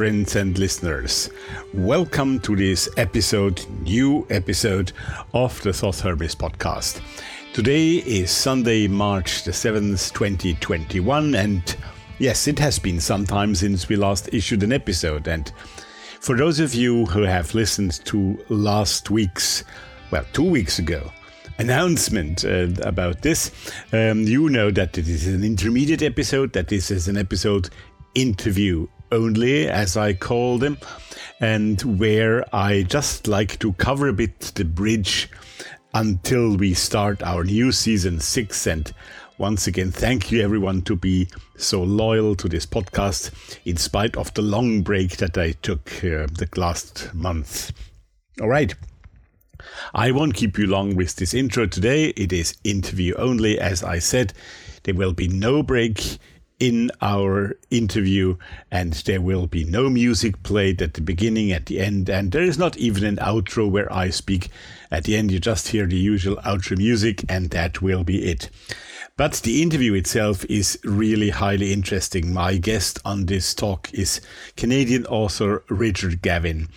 Friends and listeners. Welcome to this episode, new episode of the Thoth Hermes podcast. Today is Sunday, March the 7th, 2021, and yes, it has been some time since we last issued an episode. And for those of you who have listened to last week's, well, two weeks ago, announcement uh, about this, um, you know that it is an intermediate episode, that this is an episode interview only, as I call them, and where I just like to cover a bit the bridge until we start our new season six. And once again, thank you everyone to be so loyal to this podcast, in spite of the long break that I took uh, the last month. All right. I won't keep you long with this intro today. It is interview only, as I said. There will be no break in our interview, and there will be no music played at the beginning, at the end, and there is not even an outro where I speak. At the end, you just hear the usual outro music, and that will be it. But the interview itself is really highly interesting. My guest on this talk is Canadian author Richard Gavin.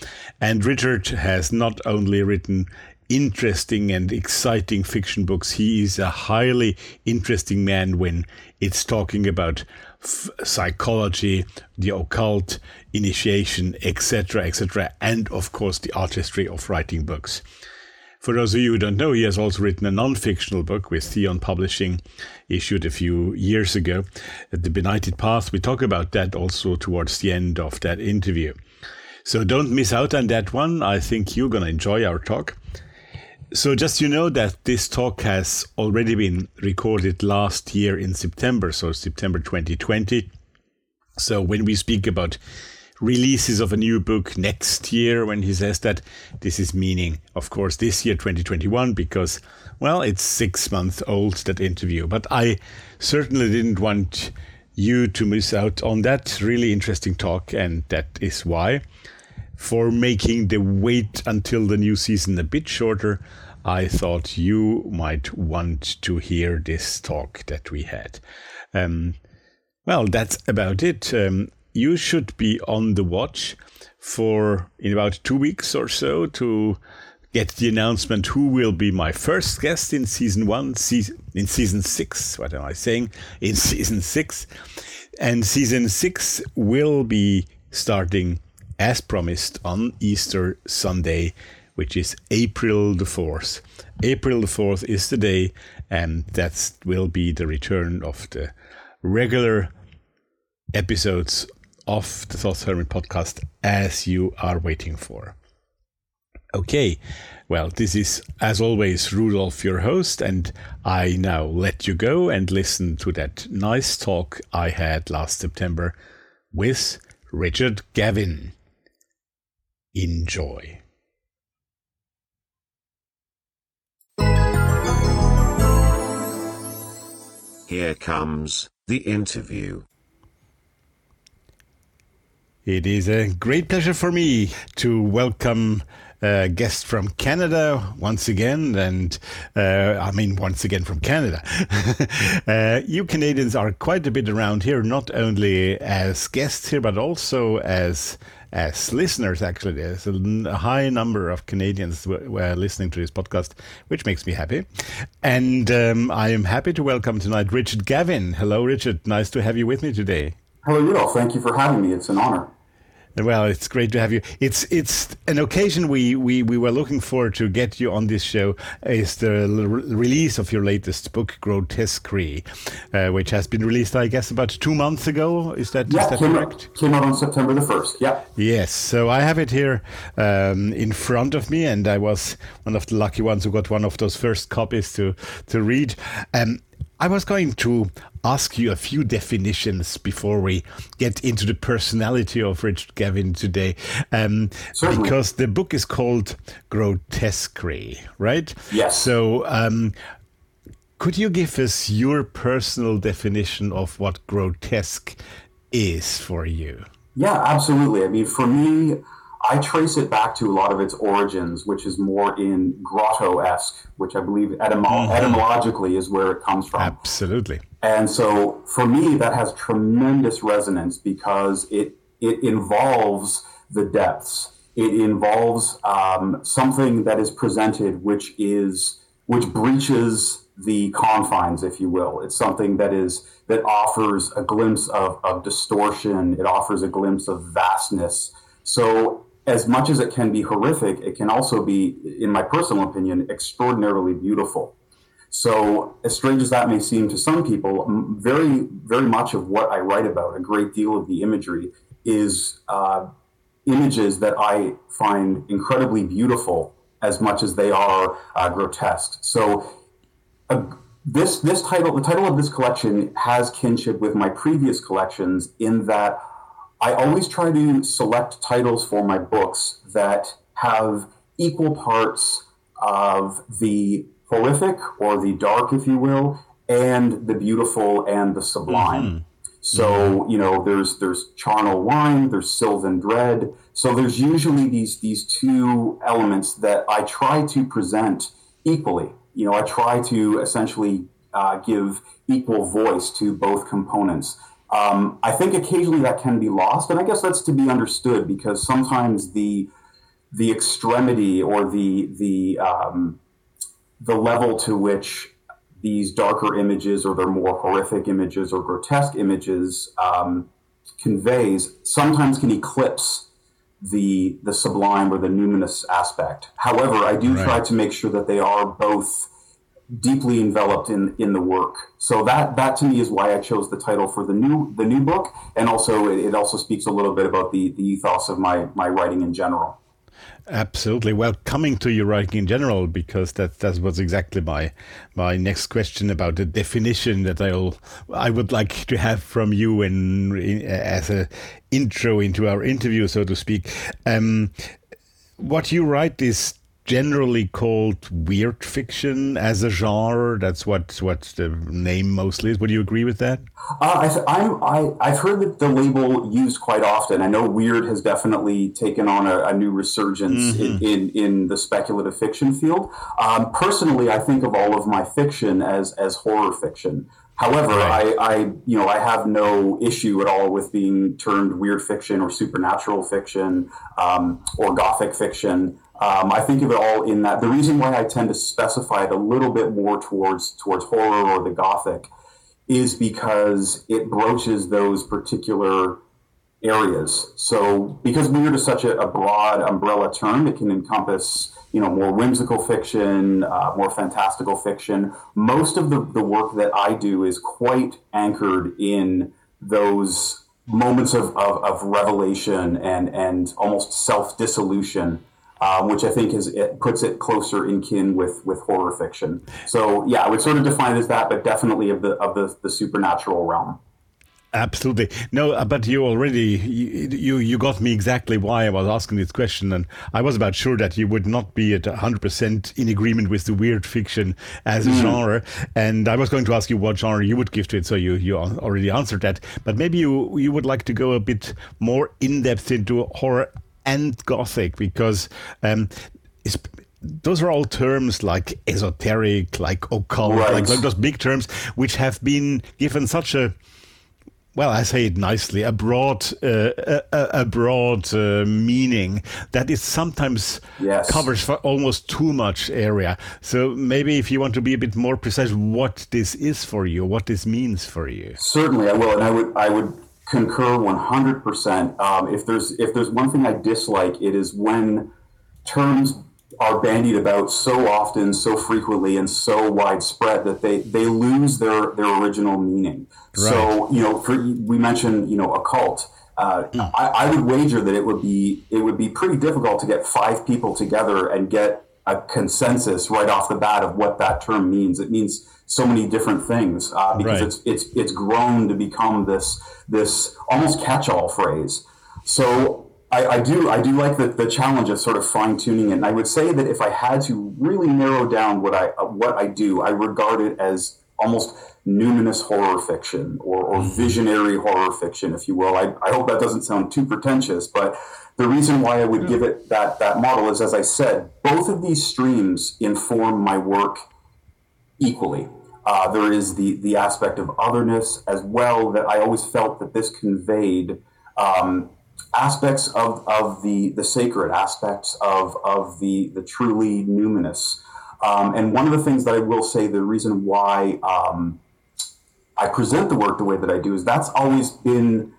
And Richard has not only written interesting and exciting fiction books. He is a highly interesting man when it's talking about f- psychology, the occult, initiation, etc., etc., and of course the artistry of writing books. For those of you who don't know, he has also written a non-fictional book with Theion Publishing, issued a few years ago, The Benighted Path. We talk about that also towards the end of that interview. So don't miss out on that one. I think you're going to enjoy our talk. So, just you know that this talk has already been recorded last year in September, so September 2020. So, when we speak about releases of a new book next year, when he says that, this is meaning, of course, this year 2021, because, well, it's six months old, that interview. But I certainly didn't want you to miss out on that really interesting talk, and that is why for making the wait until the new season a bit shorter, I thought you might want to hear this talk that we had. Um, well, that's about it. Um, you should be on the watch for in about two weeks or so to get the announcement who will be my first guest in season one, in season six. What am I saying? In season six. And season six will be starting as promised on Easter Sunday which is April the 4th. April the 4th is the day, and that will be the return of the regular episodes of the Thoth Hermes podcast as you are waiting for. Okay, well, this is as always Rudolf, your host, and I now let you go and listen to that nice talk I had last September with Richard Gavin. Enjoy. Here comes the interview. It is a great pleasure for me to welcome a guest from Canada once again, and uh, I mean, once again from Canada. uh, you Canadians are quite a bit around here, not only as guests here, but also as as listeners, actually. There's a high number of Canadians who are listening to this podcast, which makes me happy. And um, I am happy to welcome tonight Richard Gavin. Hello, Richard. Nice to have you with me today. Hello, Rudolph. Thank you for having me. It's an honor. Well, it's great to have you. It's it's an occasion we, we, we were looking forward to get you on this show is the re- release of your latest book, Grotesquerie, uh, which has been released, I guess, about two months ago. Is that, yeah, is that came correct? Out, came out on September the 1st, yeah. Yes, so I have it here um, in front of me, and I was one of the lucky ones who got one of those first copies to, to read. Um, I was going to ask you a few definitions before we get into the personality of Richard Gavin today, um, because the book is called Grotesquerie, right? Yes. So, um, could you give us your personal definition of what grotesque is for you? Yeah, absolutely. I mean, for me, I trace it back to a lot of its origins, which is more in grotto esque, which I believe etymo- mm-hmm. etymologically is where it comes from. Absolutely. And so for me, that has tremendous resonance because it, it involves the depths. It involves um, something that is presented which is which breaches the confines, if you will. It's something that is that offers a glimpse of, of distortion. It offers a glimpse of vastness. So as much as it can be horrific, it can also be, in my personal opinion, extraordinarily beautiful. So, as strange as that may seem to some people, very, very much of what I write about, a great deal of the imagery, is uh, images that I find incredibly beautiful as much as they are uh, grotesque. So, uh, this this title, the title of this collection, has kinship with my previous collections in that I always try to select titles for my books that have equal parts of the horrific or the dark, if you will, and the beautiful and the sublime. Mm-hmm. So mm-hmm. you know, there's there's charnel wine, there's sylvan dread. So there's usually these these two elements that I try to present equally. You know, I try to essentially uh, give equal voice to both components. Um, I think occasionally that can be lost, and I guess that's to be understood because sometimes the the extremity or the the um, the level to which these darker images or their more horrific images or grotesque images um, conveys sometimes can eclipse the the sublime or the numinous aspect. However, I do right. try to make sure that they are both deeply enveloped in in the work. So that that to me is why I chose the title for the new the new book, and also it, it also speaks a little bit about the the ethos of my my writing in general. Absolutely. Well, coming to your writing in general, because that that was exactly my my next question about the definition that I'll I would like to have from you in, in as a intro into our interview, so to speak. Um, what you write is generally called weird fiction as a genre. That's what what the name mostly is. Would you agree with that? Uh, I, I, have heard that the label used quite often. I know weird has definitely taken on a, a new resurgence mm-hmm. in, in, in, the speculative fiction field. Um, personally, I think of all of my fiction as as horror fiction. However, right. I, I, you know, I have no issue at all with being termed weird fiction or supernatural fiction um, or gothic fiction. Um, I think of it all in that. The reason why I tend to specify it a little bit more towards towards horror or the gothic is because it broaches those particular areas. So because weird is such a, a broad umbrella term, it can encompass you know more whimsical fiction, uh, more fantastical fiction. Most of the, the work that I do is quite anchored in those moments of, of, of revelation and and almost self dissolution um, which I think is it puts it closer in kin with with horror fiction. So yeah, I would sort of define it as that, but definitely of the of the, the supernatural realm. Absolutely. No, uh, but you already you you got me exactly why I was asking this question, and I was about sure that you would not be at hundred percent in agreement with the weird fiction as a mm. genre. And I was going to ask you what genre you would give to it, so you you already answered that. But maybe you you would like to go a bit more in depth into horror and Gothic because um, those are all terms like esoteric, like occult, right. like, like those big terms which have been given such a well, I say it nicely, a broad, uh, a, a, broad uh, meaning that it sometimes yes. covers for almost too much area. So maybe if you want to be a bit more precise, what this is for you, what this means for you. Certainly, I will, and I would, I would concur 100%. Um, if there's if there's one thing I dislike, it is when terms are bandied about so often, so frequently, and so widespread that they, they lose their, their original meaning. Right. So, you know, for, we mentioned, you know, occult. Uh, mm. I, I, would wager that it would be it would be pretty difficult to get five people together and get a consensus right off the bat of what that term means. It means so many different things uh, because right. it's it's it's grown to become this this almost catch-all phrase. So I, I, do I do like the, the challenge of sort of fine tuning it. And I would say that if I had to really narrow down what I what I do, I regard it as almost numinous horror fiction or, or mm-hmm. visionary horror fiction, if you will. I, I hope that doesn't sound too pretentious, but the reason why I would give it that that model is, as I said, both of these streams inform my work equally. Uh, there is the the aspect of otherness as well that I always felt that this conveyed. Um, aspects of, of the, the sacred, aspects of, of the, the truly numinous. Um, and one of the things that I will say, the reason why um, I present the work the way that I do is that's always been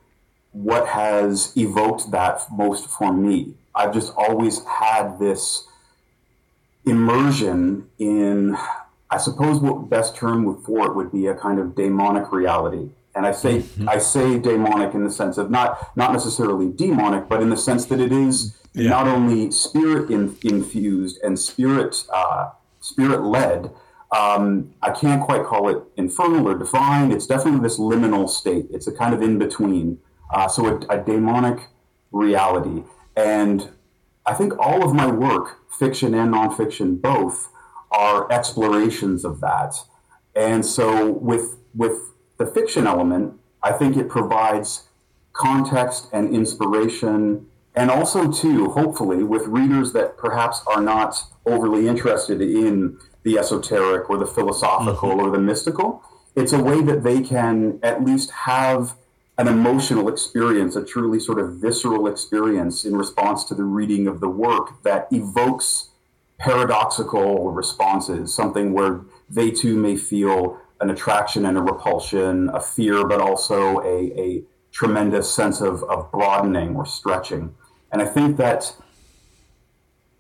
what has evoked that most for me. I've just always had this immersion in, I suppose, what best term for it would be a kind of demonic reality. And I say mm-hmm. I say demonic in the sense of not not necessarily demonic, but in the sense that it is yeah. not only spirit in, infused and spirit uh, spirit led. Um, I can't quite call it infernal or divine. It's definitely this liminal state. It's a kind of in between. Uh, so a, a demonic reality. And I think all of my work, fiction and nonfiction, both, are explorations of that. And so with with the fiction element, I think it provides context and inspiration, and also, too, hopefully, with readers that perhaps are not overly interested in the esoteric or the philosophical mm-hmm. or the mystical. It's a way that they can at least have an emotional experience, a truly sort of visceral experience in response to the reading of the work that evokes paradoxical responses, something where they too may feel an attraction and a repulsion, a fear, but also a, a tremendous sense of, of broadening or stretching. And I think that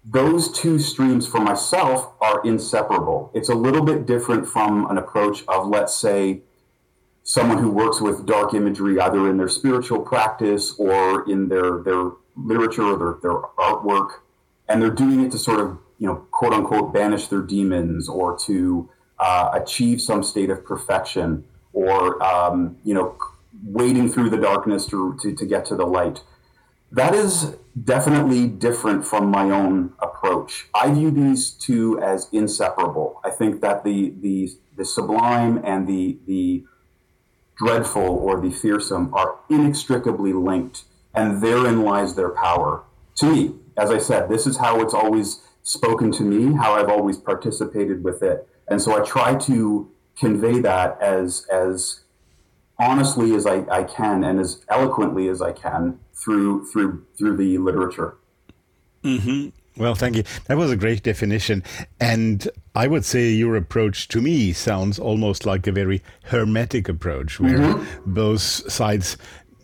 those two streams for myself are inseparable. It's a little bit different from an approach of, let's say, someone who works with dark imagery either in their spiritual practice or in their, their literature or their, their artwork. And they're doing it to sort of, you know, quote unquote, banish their demons or to uh, achieve some state of perfection or um, you know wading through the darkness to, to, to get to the light. That is definitely different from my own approach. I view these two as inseparable. I think that the the, the sublime and the the dreadful or the fearsome are inextricably linked and therein lies their power. To me as i said this is how it's always spoken to me how i've always participated with it and so I try to convey that as as honestly as I, I can and as eloquently as I can through through through the literature. Mm-hmm. Well, thank you. That was a great definition. And I would say your approach to me sounds almost like a very hermetic approach, where mm-hmm. both sides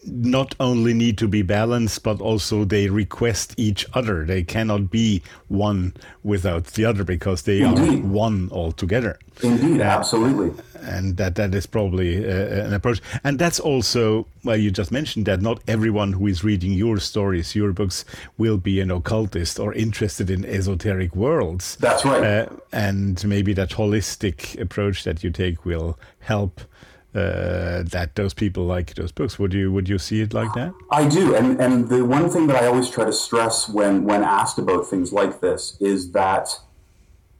not only need to be balanced, but also they request each other. They cannot be one without the other because they Indeed. are one altogether. Indeed, uh, absolutely. And that that is probably uh, an approach. And that's also well, you just mentioned that not everyone who is reading your stories, your books, will be an occultist or interested in esoteric worlds. That's right. Uh, and maybe that holistic approach that you take will help uh, that those people like those books. Would you would you see it like that? I do, and and the one thing that I always try to stress when when asked about things like this is that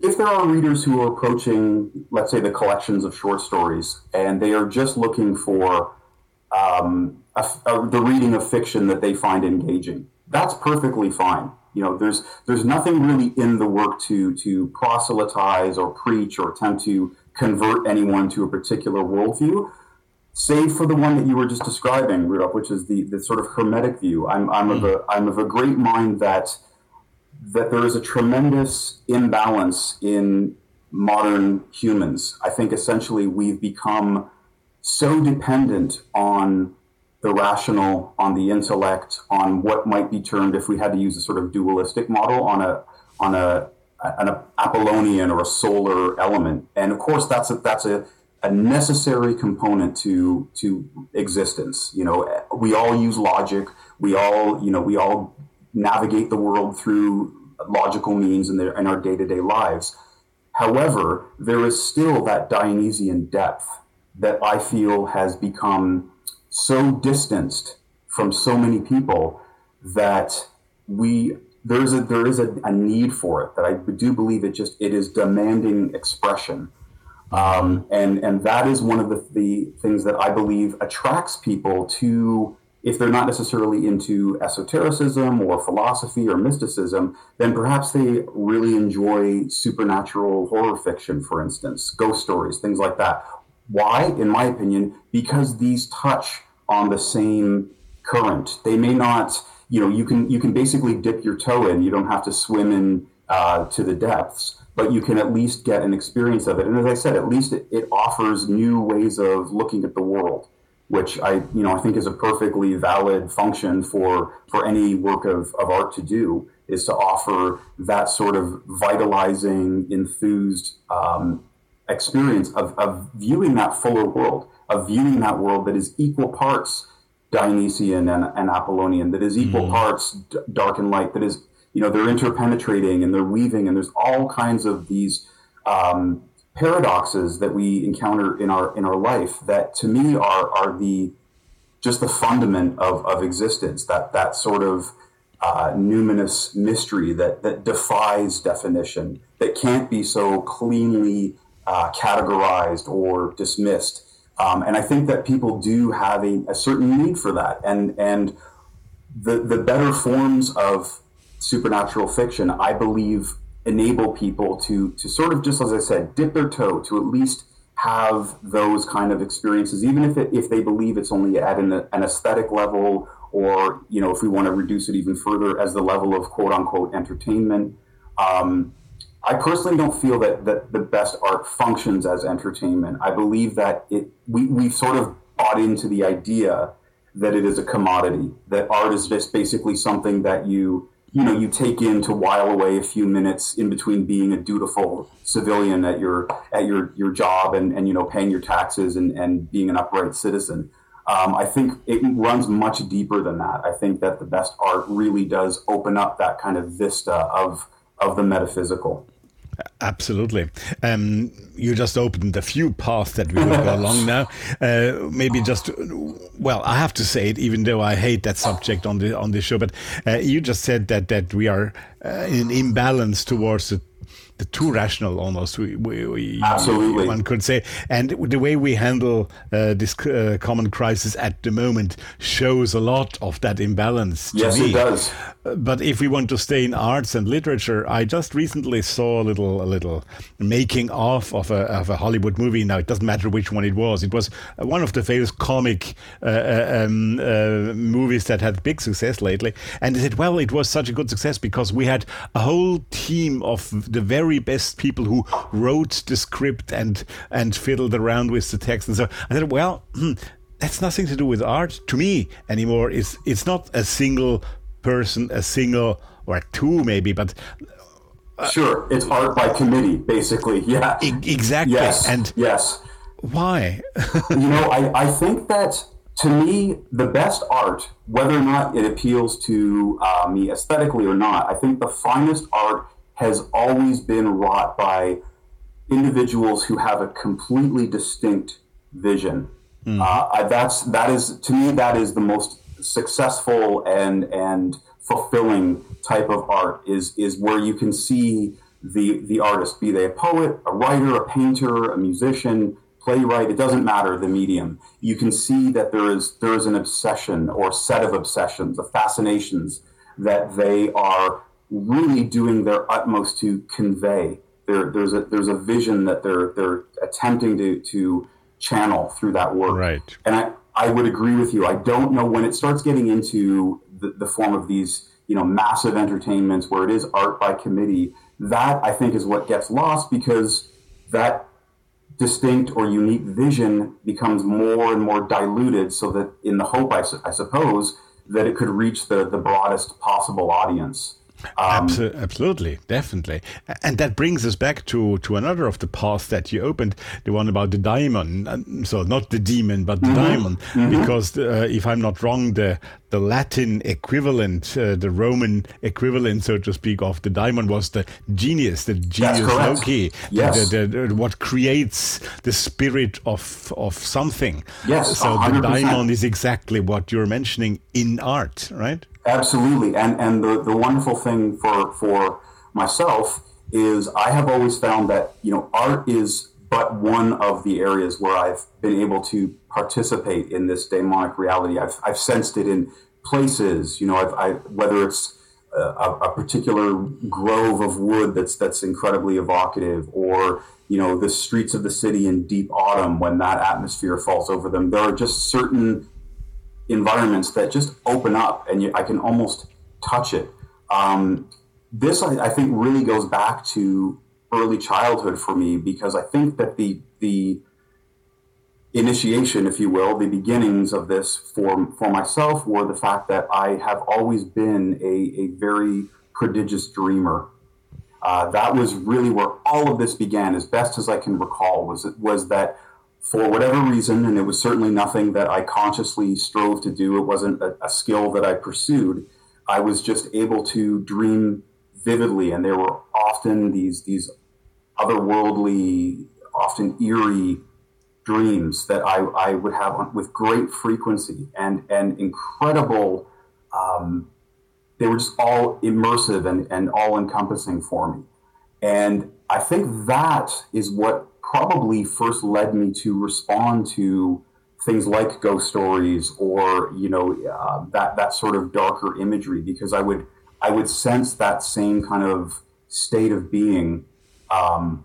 if there are readers who are approaching, let's say, the collections of short stories, and they are just looking for um, a, a, the reading of fiction that they find engaging, that's perfectly fine. You know, there's there's nothing really in the work to to proselytize or preach or attempt to convert anyone to a particular worldview, save for the one that you were just describing, Rudolph, which is the, the sort of hermetic view. I'm, I'm, mm. of a, I'm of a great mind that that there is a tremendous imbalance in modern humans. I think essentially we've become so dependent on the rational, on the intellect, on what might be termed, if we had to use a sort of dualistic model, on a on a an Apollonian or a solar element. And of course, that's a, that's a, a necessary component to to existence. You know, we all use logic. We all you know we all navigate the world through logical means in, in our day to day lives. However, there is still that Dionysian depth that I feel has become so distanced from so many people that we there is a there is a, a need for it that I do believe it just it is demanding expression. Um, and and that is one of the, the things that I believe attracts people to if they're not necessarily into esotericism or philosophy or mysticism, then perhaps they really enjoy supernatural horror fiction, for instance, ghost stories, things like that. Why? In my opinion, because these touch on the same current. They may not, you know, you can you can basically dip your toe in. You don't have to swim in uh, to the depths, but you can at least get an experience of it. And as I said, at least it, it offers new ways of looking at the world which I, you know, I think is a perfectly valid function for for any work of, of art to do, is to offer that sort of vitalizing, enthused um, experience of, of viewing that fuller world, of viewing that world that is equal parts Dionysian and, and Apollonian, that is equal mm. parts d- dark and light, that is, you know, they're interpenetrating and they're weaving, and there's all kinds of these um, paradoxes that we encounter in our in our life that to me are are the just the fundament of, of existence that that sort of uh, numinous mystery that that defies definition that can't be so cleanly uh, categorized or dismissed um, and I think that people do have a, a certain need for that and and the the better forms of supernatural fiction I believe enable people to to sort of just as I said, dip their toe to at least have those kind of experiences, even if it, if they believe it's only at an, an aesthetic level, or you know, if we want to reduce it even further as the level of quote unquote entertainment. Um, I personally don't feel that, that the best art functions as entertainment. I believe that it we, we've sort of bought into the idea that it is a commodity, that art is just basically something that you you know you take in to while away a few minutes in between being a dutiful civilian at your at your your job and and you know paying your taxes and and being an upright citizen um, I think it runs much deeper than that. I think that the best art really does open up that kind of vista of of the metaphysical. Absolutely. Um, you just opened a few paths that we will go along now. Uh, maybe just, well, I have to say it, even though I hate that subject on the on the show. But uh, you just said that that we are uh, in imbalance towards the the too rational almost we, we, we, absolutely one could say and the way we handle uh, this uh, common crisis at the moment shows a lot of that imbalance yes me. it does but if we want to stay in arts and literature, I just recently saw a little a little making of of a, of a Hollywood movie. Now it doesn't matter which one it was. It was one of the famous comic uh, uh, um, uh, movies that had big success lately. And they said, well, it was such a good success because we had a whole team of the very best people who wrote the script and and fiddled around with the text. And so I said, well. that's nothing to do with art to me anymore. It's it's not a single person, a single or two maybe, but uh, sure, it's art by committee, basically. Yeah, e- exactly. Yes, and yes. Why? you know, I, I think that to me, the best art, whether or not it appeals to uh, me aesthetically or not, I think the finest art has always been wrought by individuals who have a completely distinct vision. Mm-hmm. Uh, that's that is to me that is the most successful and and fulfilling type of art is is where you can see the the artist, be they a poet, a writer, a painter, a musician, playwright, it doesn't matter the medium. You can see that there is there is an obsession or set of obsessions, of fascinations that they are really doing their utmost to convey. There, there's a there's a vision that they're they're attempting to to channel through that work. Right. And I, I would agree with you. I don't know when it starts getting into the, the form of these, you know, massive entertainments where it is art by committee. That I think is what gets lost because that distinct or unique vision becomes more and more diluted so that in the hope I, su- I suppose that it could reach the, the broadest possible audience um, absolutely, definitely, and that brings us back to to another of the paths that you opened, the one about the daimon. So not the demon, but the mm-hmm. daimon, mm-hmm. because uh, if I'm not wrong, the the Latin equivalent, uh, the Roman equivalent, so to speak, of the daimon was the genius, the genius loci, yes. the, the, the, what creates the spirit of of something. Yes, so 100%. the daimon is exactly what you're mentioning in art, right? Absolutely, and and the the wonderful thing for for myself is I have always found that you know art is but one of the areas where I've been able to participate in this daimonic reality. I've I've sensed it in places, you know, I've, I, whether it's a, a, particular grove of wood that's that's incredibly evocative, or you know the streets of the city in deep autumn when that atmosphere falls over them. There are just certain environments that just open up and you, I can almost touch it. Um, this, I, I, think, really goes back to early childhood for me because I think that the the initiation, if you will, the beginnings of this for for myself were the fact that I have always been a, a very prodigious dreamer. Uh, that was really where all of this began, as best as I can recall. Was was that for whatever reason, and it was certainly nothing that I consciously strove to do, it wasn't a, a, skill that I pursued. I was just able to dream vividly, and there were often these these otherworldly, often eerie dreams that I, I would have with great frequency and and incredible. Um, they were just all immersive and, and all encompassing for me. And I think that is what probably first led me to respond to things like ghost stories or you know uh, that that sort of darker imagery because I would I would sense that same kind of state of being um,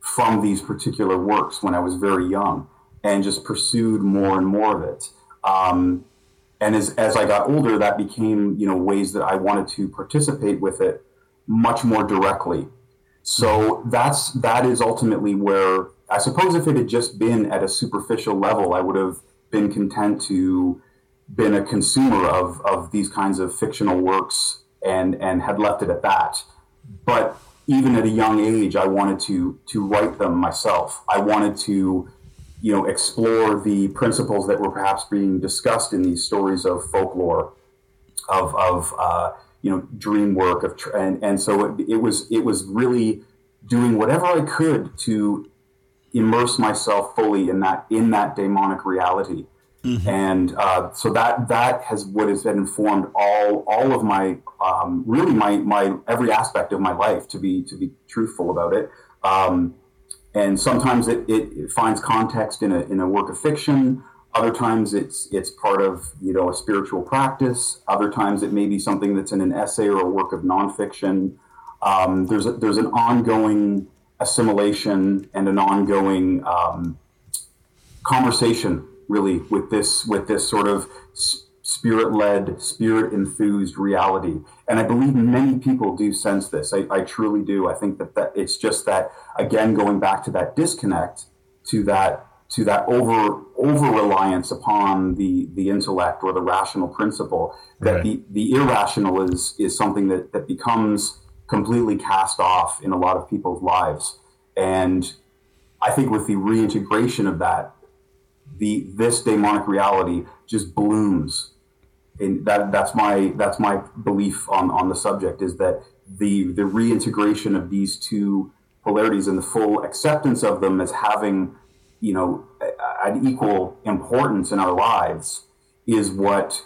from these particular works when I was very young and just pursued more and more of it. Um, and as, as I got older, that became you know ways that I wanted to participate with it much more directly so that's that is ultimately where I suppose if it had just been at a superficial level, I would have been content to been a consumer of of these kinds of fictional works and and had left it at that. But even at a young age, I wanted to to write them myself. I wanted to you know explore the principles that were perhaps being discussed in these stories of folklore of of uh, you know dream work of and and so it, it was it was really doing whatever I could to immerse myself fully in that in that demonic reality. Mm-hmm. And uh, so that that has what has been informed all all of my um, really my my every aspect of my life to be to be truthful about it. Um, and sometimes it, it, finds context in a in a work of fiction. Other times it's it's part of you know a spiritual practice. Other times it may be something that's in an essay or a work of nonfiction. Um, there's a, there's an ongoing assimilation and an ongoing um, conversation really with this with this sort of spirit led, spirit enthused reality. And I believe many people do sense this. I, I, truly do. I think that, that it's just that again going back to that disconnect to that to that over over reliance upon the the intellect or the rational principle that right. the the irrational is is something that that becomes completely cast off in a lot of people's lives and i think with the reintegration of that the this demonic reality just blooms and that that's my that's my belief on on the subject is that the the reintegration of these two polarities and the full acceptance of them as having you know, at equal importance in our lives is what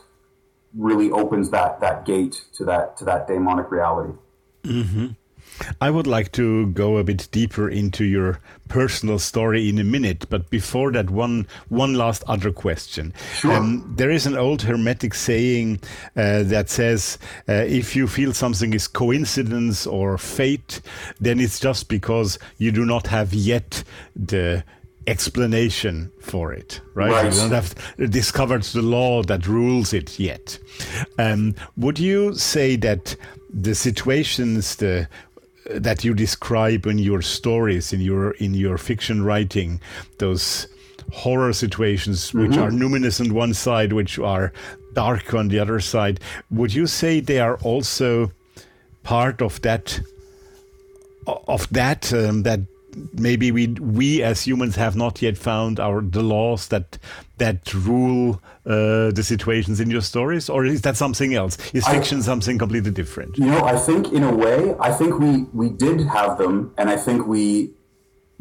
really opens that that gate to that to that demonic reality. Mm-hmm. I would like to go a bit deeper into your personal story in a minute, but before that, one one last other question. Sure. Um, there is an old hermetic saying uh, that says, uh, "If you feel something is coincidence or fate, then it's just because you do not have yet the explanation for it, right? right. You don't have discovered the law that rules it yet. Um, would you say that the situations, the that you describe in your stories, in your in your fiction writing, those horror situations which mm-hmm. are numinous on one side, which are dark on the other side. Would you say they are also part of that of that um, that maybe we we as humans have not yet found our the laws that that rule uh, the situations in your stories, or is that something else? Is fiction I, something completely different? You know, I think in a way, I think we we did have them, and I think we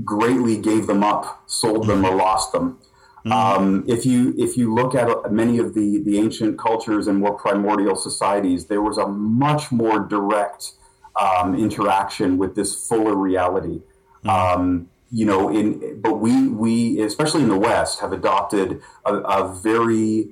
greatly gave them up, sold them, or lost them. Mm-hmm. Um, if you if you look at many of the the ancient cultures and more primordial societies, there was a much more direct um, interaction with this fuller reality. Mm-hmm. Um, you know, in but we we especially in the West have adopted a, a very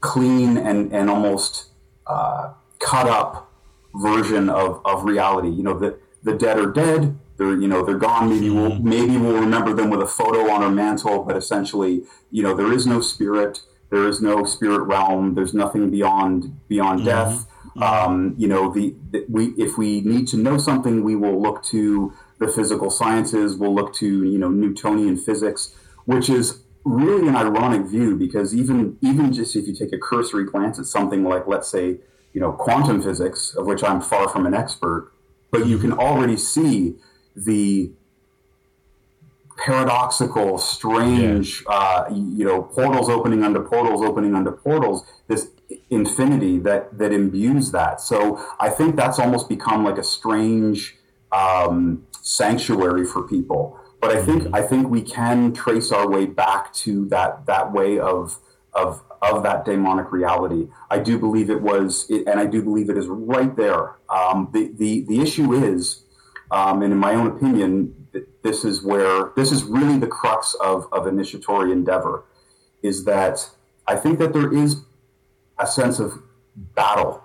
clean and and almost uh, cut up version of of reality. You know, the the dead are dead. They're you know they're gone. Maybe we'll mm-hmm. maybe we'll remember them with a photo on our mantle, but essentially, you know, there is no spirit. There is no spirit realm. There's nothing beyond beyond mm-hmm. death. Um, you know, the, the, we if we need to know something, we will look to the physical sciences. We'll look to you know Newtonian physics, which is really an ironic view because even even just if you take a cursory glance at something like let's say you know quantum physics, of which I'm far from an expert, but you can already see the paradoxical, strange, yeah. uh, you know, portals opening under portals, opening under portals. This infinity that that imbues that. So I think that's almost become like a strange um, sanctuary for people. But I think. I think we can trace our way back to that that way of of of that demonic reality. I do believe it was, and I do believe it is right there. Um, the the the issue is, um, and in my own opinion, this is where this is really the crux of of initiatory endeavor, is that I think that there is a sense of battle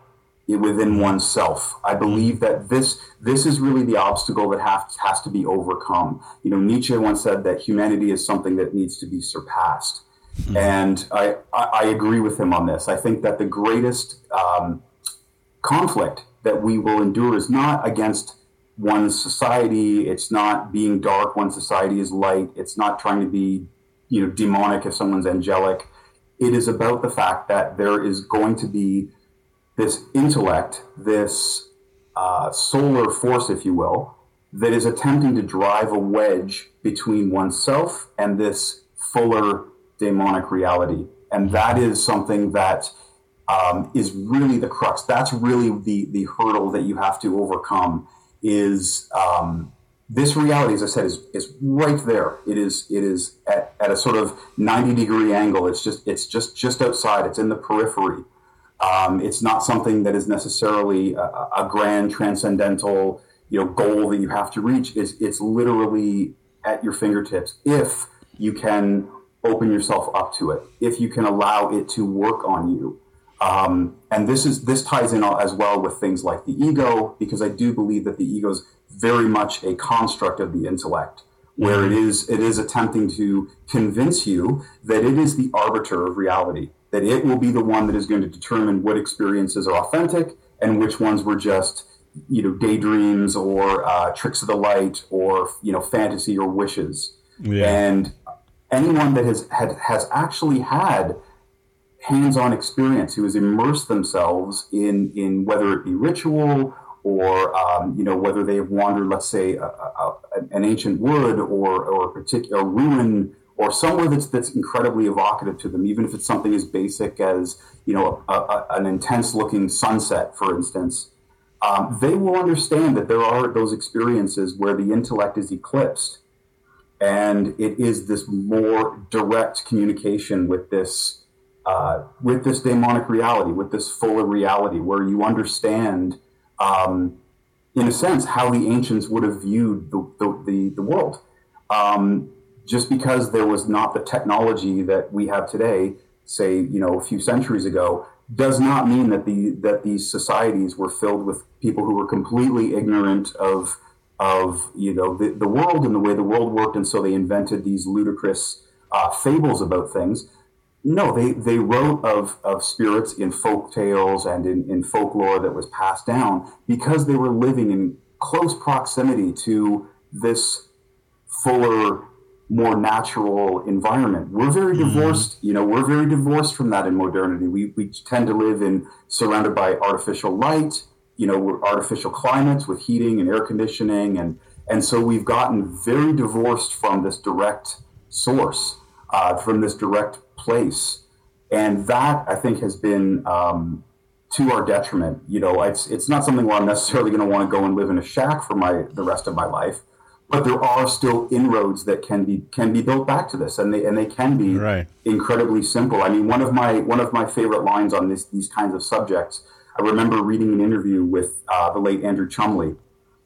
within oneself. I believe that this this is really the obstacle that has, has to be overcome. You know, Nietzsche once said that humanity is something that needs to be surpassed. Mm-hmm. And I, I, agree with him on this. I think that the greatest um, conflict that we will endure is not against one society. It's not being dark when society is light. It's not trying to be, you know, demonic if someone's angelic. It is about the fact that there is going to be this intellect, this uh, solar force, if you will, that is attempting to drive a wedge between oneself and this fuller demonic reality. And that is something that um, is really the crux. That's really the, the hurdle that you have to overcome is um, this reality, as I said, is, is right there. It is it is at, at a sort of 90 degree angle. It's just it's just just outside. It's in the periphery. Um, it's not something that is necessarily a, a, grand transcendental you know goal that you have to reach. It's, it's literally at your fingertips if you can open yourself up to it, if you can allow it to work on you. Um, and this is this ties in as well with things like the ego, because I do believe that the ego is very much a construct of the intellect, where it is it is attempting to convince you that it is the arbiter of reality that it will be the one that is going to determine what experiences are authentic and which ones were just you know daydreams or uh, tricks of the light or you know fantasy or wishes yeah. and anyone that has had, has actually had hands-on experience who has immersed themselves in in whether it be ritual or um, you know whether they have wandered let's say a, a, an ancient wood or or a particular ruin or somewhere that's that's incredibly evocative to them, even if it's something as basic as you know a, a, an intense looking sunset, for instance. Um, they will understand that there are those experiences where the intellect is eclipsed, and it is this more direct communication with this uh, with this demonic reality, with this fuller reality, where you understand. Um, in a sense, how the ancients would have viewed the, the, the, the world. Um, just because there was not the technology that we have today, say, you know, a few centuries ago, does not mean that the that these societies were filled with people who were completely ignorant of of you know the, the world and the way the world worked, and so they invented these ludicrous uh, fables about things. No, they, they wrote of, of spirits in folk tales and in, in folklore that was passed down because they were living in close proximity to this fuller, more natural environment. We're very mm-hmm. divorced, you know, we're very divorced from that in modernity. We, we tend to live in surrounded by artificial light, you know, artificial climates with heating and air conditioning. And, and so we've gotten very divorced from this direct source, uh, from this direct place. And that I think has been um, to our detriment. You know, it's it's not something where I'm necessarily going to want to go and live in a shack for my the rest of my life, but there are still inroads that can be can be built back to this, and they and they can be right. incredibly simple. I mean, one of my one of my favorite lines on this these kinds of subjects. I remember reading an interview with uh, the late Andrew Chumbley,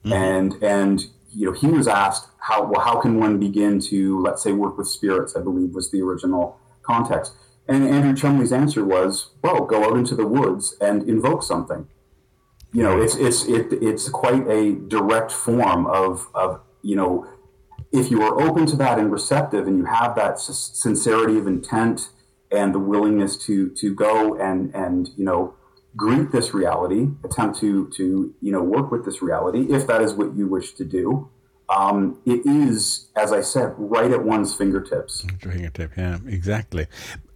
mm-hmm. and and you know he was asked how well how can one begin to let's say work with spirits. I believe was the original context and Andrew Chumbley's answer was, "Well, go out into the woods and invoke something." You know, it's it's it, it's quite a direct form of of you know, if you are open to that and receptive, and you have that sincerity of intent and the willingness to to go and and you know greet this reality, attempt to to you know work with this reality, if that is what you wish to do. Um, it is, as I said, right at one's fingertips. Fingertip, yeah, exactly.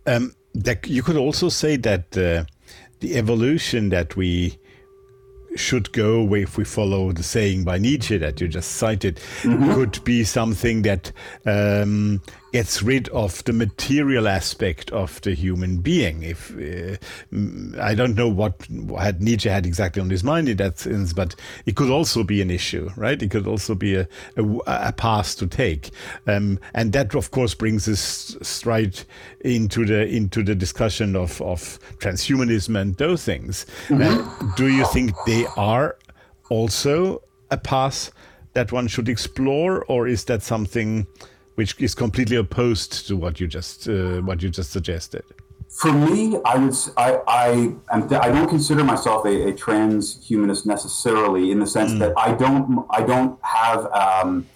Um, that you could also say that uh, the evolution that we should go away if we follow the saying by Nietzsche that you just cited mm-hmm. could be something that um, gets rid of the material aspect of the human being. If uh, I don't know what had Nietzsche had exactly on his mind in that sense, but it could also be an issue, right? It could also be a, a, a path to take, um, and that of course brings us straight into the into the discussion of of transhumanism and those things. Mm-hmm. Do you think they are also a path that one should explore, or is that something? Which is completely opposed to what you just uh, what you just suggested. For me, I would I I I don't consider myself a, a transhumanist necessarily in the sense mm. that I don't I don't have um,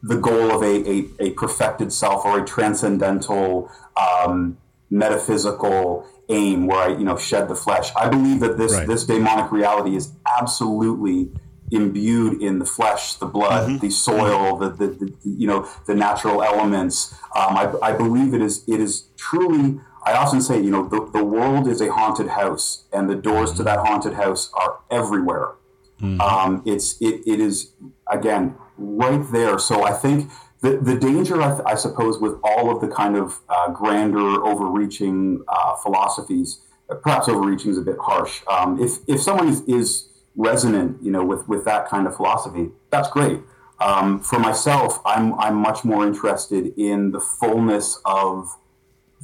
the goal of a, a, a, perfected self or a transcendental um, metaphysical aim where I you know shed the flesh. I believe that this right. this daemonic reality is absolutely imbued in the flesh, the blood, mm-hmm. the soil, the, the, the, you know the natural elements. Um, I, I, believe it is it is truly. I often say, you know, the, the world is a haunted house, and the doors mm-hmm. to that haunted house are everywhere. Mm-hmm. Um, it's it, it is again right there. So I think the, the danger, I, I suppose, with all of the kind of uh, grander, overreaching uh, philosophies, perhaps overreaching is a bit harsh. Um, if if someone is, is resonant, you know, with with that kind of philosophy, that's great. Um, for myself, I'm I'm much more interested in the fullness of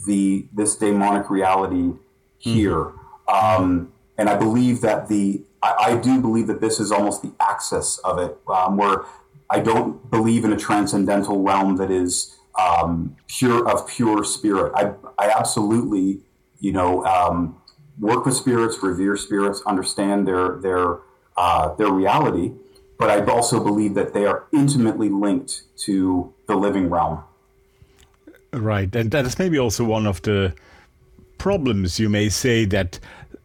the this daemonic reality here, mm-hmm. um, and I believe that the I, I, do believe that this is almost the axis of it, um, where I don't believe in a transcendental realm that is um, pure of pure spirit. I I absolutely, you know um, work with spirits, revere spirits, understand their their uh, their reality. But I also believe that they are intimately linked to the living realm. Right, and that is maybe also one of the problems you may say that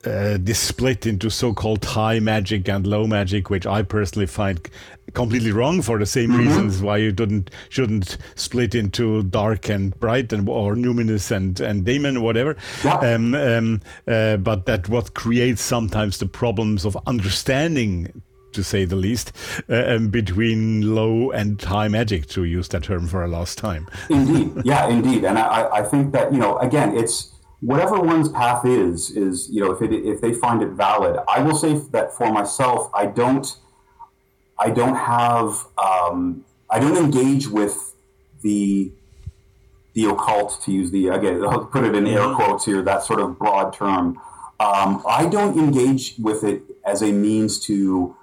uh, this split into so-called high magic and low magic, which I personally find completely wrong for the same mm-hmm. reasons why you didn't shouldn't split into dark and bright and or numinous and and daemon or whatever. Yeah. Um, um, uh, but that what creates sometimes the problems of understanding to say the least, uh, um, between low and high magic, to use that term for a last time. indeed, yeah, indeed, and I, I think that you know, again, it's whatever one's path is, is you know, if it if they find it valid. I will say that for myself, I don't, I don't have, um, I don't engage with the the occult to use the again I'll put it in air mm-hmm. quotes here that sort of broad term. Um, I don't engage with it as a means to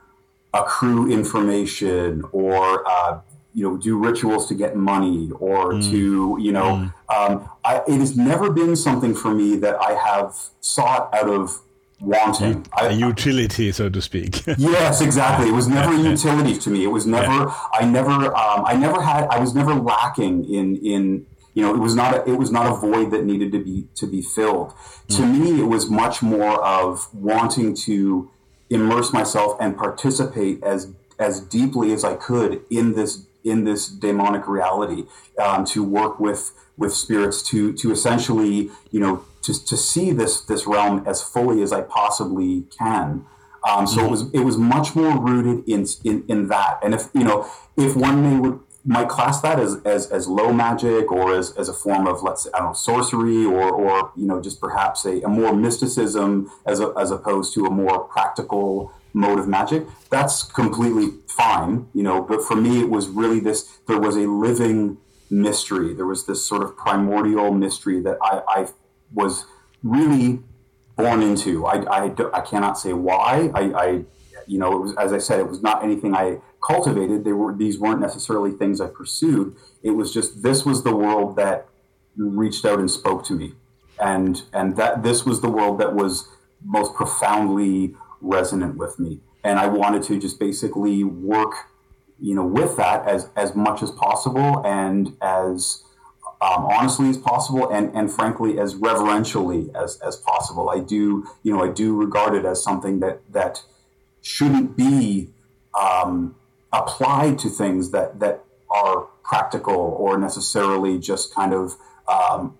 accrue information or uh, you know do rituals to get money or mm. to you know mm. um, I, it has never been something for me that I have sought out of wanting. A utility so to speak. Yes exactly. It was never a utility to me. It was never yeah. I never um, I never had I was never lacking in in you know it was not a, it was not a void that needed to be to be filled. Mm. to me it was much more of wanting to immerse myself and participate as as deeply as I could in this in this daemonic reality um, to work with with spirits to to essentially you know to, to see this this realm as fully as I possibly can. Um, so mm-hmm. it was it was much more rooted in, in in that. And if you know if one may would might class that as, as, as low magic or as, as a form of let's say I don't know sorcery or, or you know just perhaps a, a more mysticism as, a, as opposed to a more practical mode of magic that's completely fine you know but for me it was really this there was a living mystery there was this sort of primordial mystery that I, I was really born into I, I, I cannot say why I, I you know, was as I said, it was not anything I cultivated. They were these weren't necessarily things I pursued. It was just this was the world that reached out and spoke to me, and and that this was the world that was most profoundly resonant with me, and I wanted to just basically work, you know, with that as as much as possible and as um, honestly as possible and, and frankly as reverentially as, as possible. I do, you know, I do regard it as something that that shouldn't be um, applied to things that that are practical or necessarily just kind of um,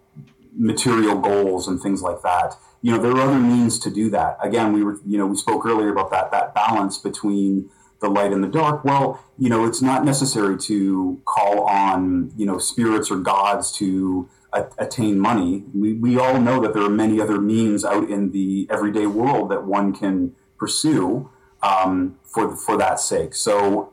material goals and things like that. You know, there are other means to do that. Again, we were, you know, we spoke earlier about that that balance between the light and the dark. Well, you know, it's not necessary to call on, you know, spirits or gods to a- attain money. We, we all know that there are many other means out in the everyday world that one can pursue um, for for that sake. So